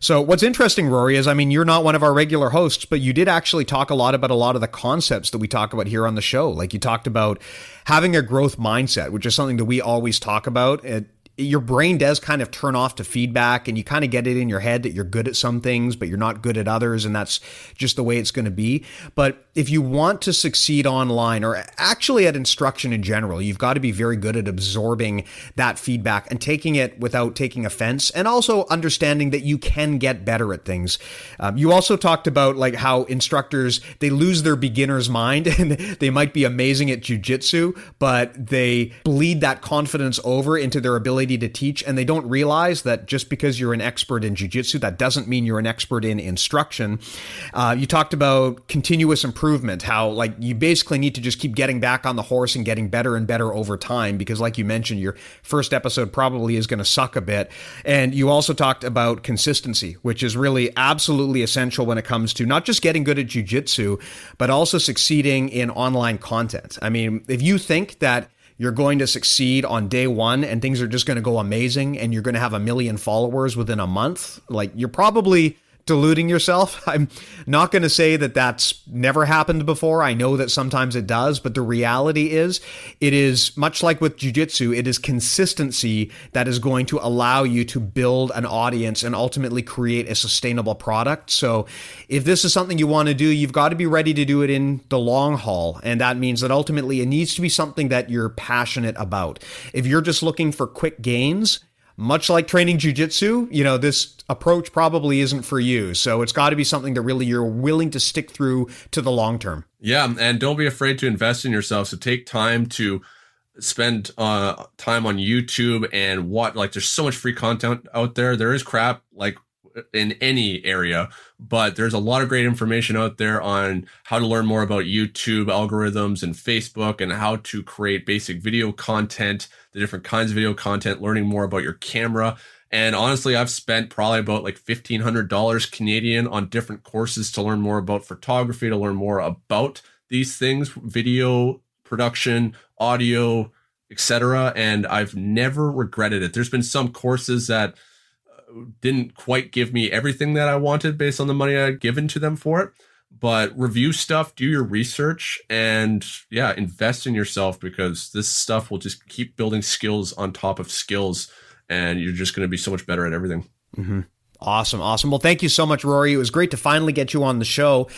So what's interesting, Rory, is I mean, you're not one of our regular hosts, but you did actually talk a lot about a lot of the concepts that we talk about here on the show. Like you talked about having a growth mindset, which is something that we always talk about. It, your brain does kind of turn off to feedback and you kind of get it in your head that you're good at some things, but you're not good at others. And that's just the way it's going to be. But if you want to succeed online or actually at instruction in general, you've got to be very good at absorbing that feedback and taking it without taking offense and also understanding that you can get better at things. Um, you also talked about like how instructors, they lose their beginner's mind and they might be amazing at jujitsu, but they bleed that confidence over into their ability to teach, and they don't realize that just because you're an expert in jujitsu, that doesn't mean you're an expert in instruction. Uh, you talked about continuous improvement, how like you basically need to just keep getting back on the horse and getting better and better over time, because like you mentioned, your first episode probably is going to suck a bit. And you also talked about consistency, which is really absolutely essential when it comes to not just getting good at jujitsu, but also succeeding in online content. I mean, if you think that you're going to succeed on day one and things are just going to go amazing and you're going to have a million followers within a month, like you're probably deluding yourself. I'm not going to say that that's never happened before. I know that sometimes it does, but the reality is it is much like with jujitsu, it is consistency that is going to allow you to build an audience and ultimately create a sustainable product. So if this is something you want to do, you've got to be ready to do it in the long haul. And that means that ultimately it needs to be something that you're passionate about. If you're just looking for quick gains, much like training jujitsu, you know, this approach probably isn't for you. So it's got to be something that really you're willing to stick through to the long term. Yeah. And don't be afraid to invest in yourself. So take time to spend uh, time on YouTube and what, like, there's so much free content out there. There is crap like in any area, but there's a lot of great information out there on how to learn more about YouTube algorithms and Facebook and how to create basic video content, the different kinds of video content, learning more about your camera. And honestly, I've spent probably about like $1,500 Canadian on different courses to learn more about photography, to learn more about these things, video production, audio, etc. And I've never regretted it. There's been some courses that uh, didn't quite give me everything that I wanted based on the money I'd given to them for it. But review stuff, do your research, and yeah, invest in yourself because this stuff will just keep building skills on top of skills and you're just going to be so much better at everything. Mm-hmm. Awesome, awesome. Well, thank you so much, Rory. It was great to finally get you on the show.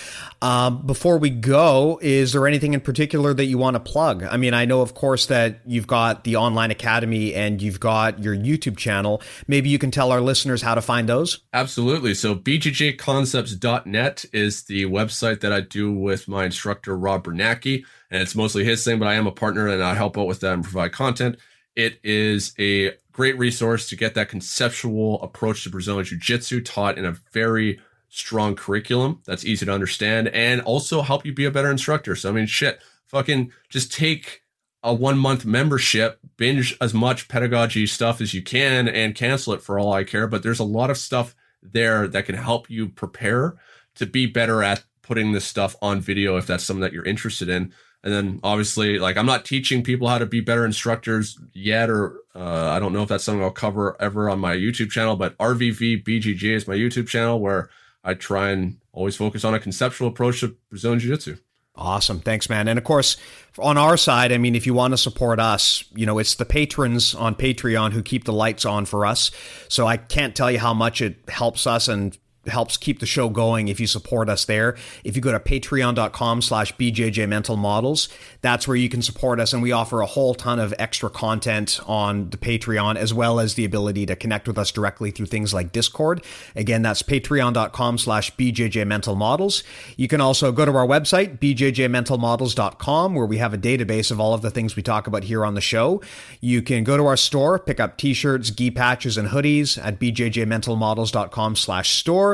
Um, before we go, is there anything in particular that you want to plug? I mean, I know, of course, that you've got the online academy and you've got your YouTube channel. Maybe you can tell our listeners how to find those. Absolutely. So, bjjconcepts.net is the website that I do with my instructor, Rob Biernacki. And it's mostly his thing, but I am a partner and I help out with that and provide content. It is a great resource to get that conceptual approach to Brazilian Jiu Jitsu taught in a very strong curriculum that's easy to understand and also help you be a better instructor. So, I mean, shit, fucking just take a one month membership, binge as much pedagogy stuff as you can, and cancel it for all I care. But there's a lot of stuff there that can help you prepare to be better at putting this stuff on video if that's something that you're interested in. And then obviously, like I'm not teaching people how to be better instructors yet, or uh, I don't know if that's something I'll cover ever on my YouTube channel. But RVV BJJ is my YouTube channel where I try and always focus on a conceptual approach to Brazilian Jiu Jitsu. Awesome. Thanks, man. And of course, on our side, I mean, if you want to support us, you know, it's the patrons on Patreon who keep the lights on for us. So I can't tell you how much it helps us and helps keep the show going if you support us there. If you go to patreon.com slash BJJ Mental Models, that's where you can support us. And we offer a whole ton of extra content on the Patreon, as well as the ability to connect with us directly through things like Discord. Again, that's patreon.com slash BJJ Mental Models. You can also go to our website, bjjmentalmodels.com, where we have a database of all of the things we talk about here on the show. You can go to our store, pick up t-shirts, gi patches, and hoodies at bjjmentalmodels.com slash store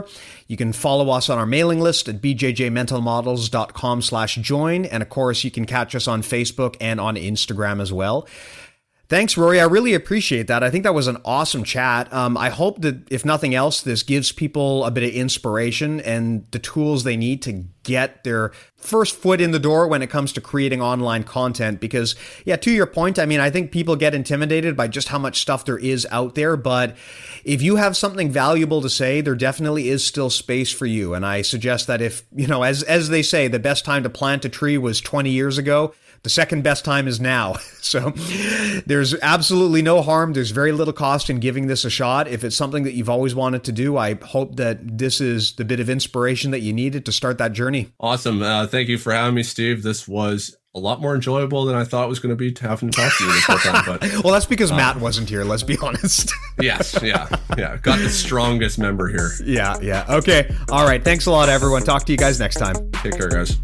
you can follow us on our mailing list at bjjmentalmodels.com slash join. And of course, you can catch us on Facebook and on Instagram as well. Thanks, Rory. I really appreciate that. I think that was an awesome chat. Um, I hope that, if nothing else, this gives people a bit of inspiration and the tools they need to get their first foot in the door when it comes to creating online content. Because, yeah, to your point, I mean, I think people get intimidated by just how much stuff there is out there. But if you have something valuable to say, there definitely is still space for you. And I suggest that if, you know, as, as they say, the best time to plant a tree was 20 years ago the second best time is now. So there's absolutely no harm. There's very little cost in giving this a shot. If it's something that you've always wanted to do, I hope that this is the bit of inspiration that you needed to start that journey. Awesome. Uh, thank you for having me, Steve. This was a lot more enjoyable than I thought it was going to be having to talk to you this whole time. But well, that's because um, Matt wasn't here. Let's be honest. yes, yeah, yeah. Got the strongest member here. Yeah, yeah. Okay. All right. Thanks a lot, everyone. Talk to you guys next time. Take care, guys.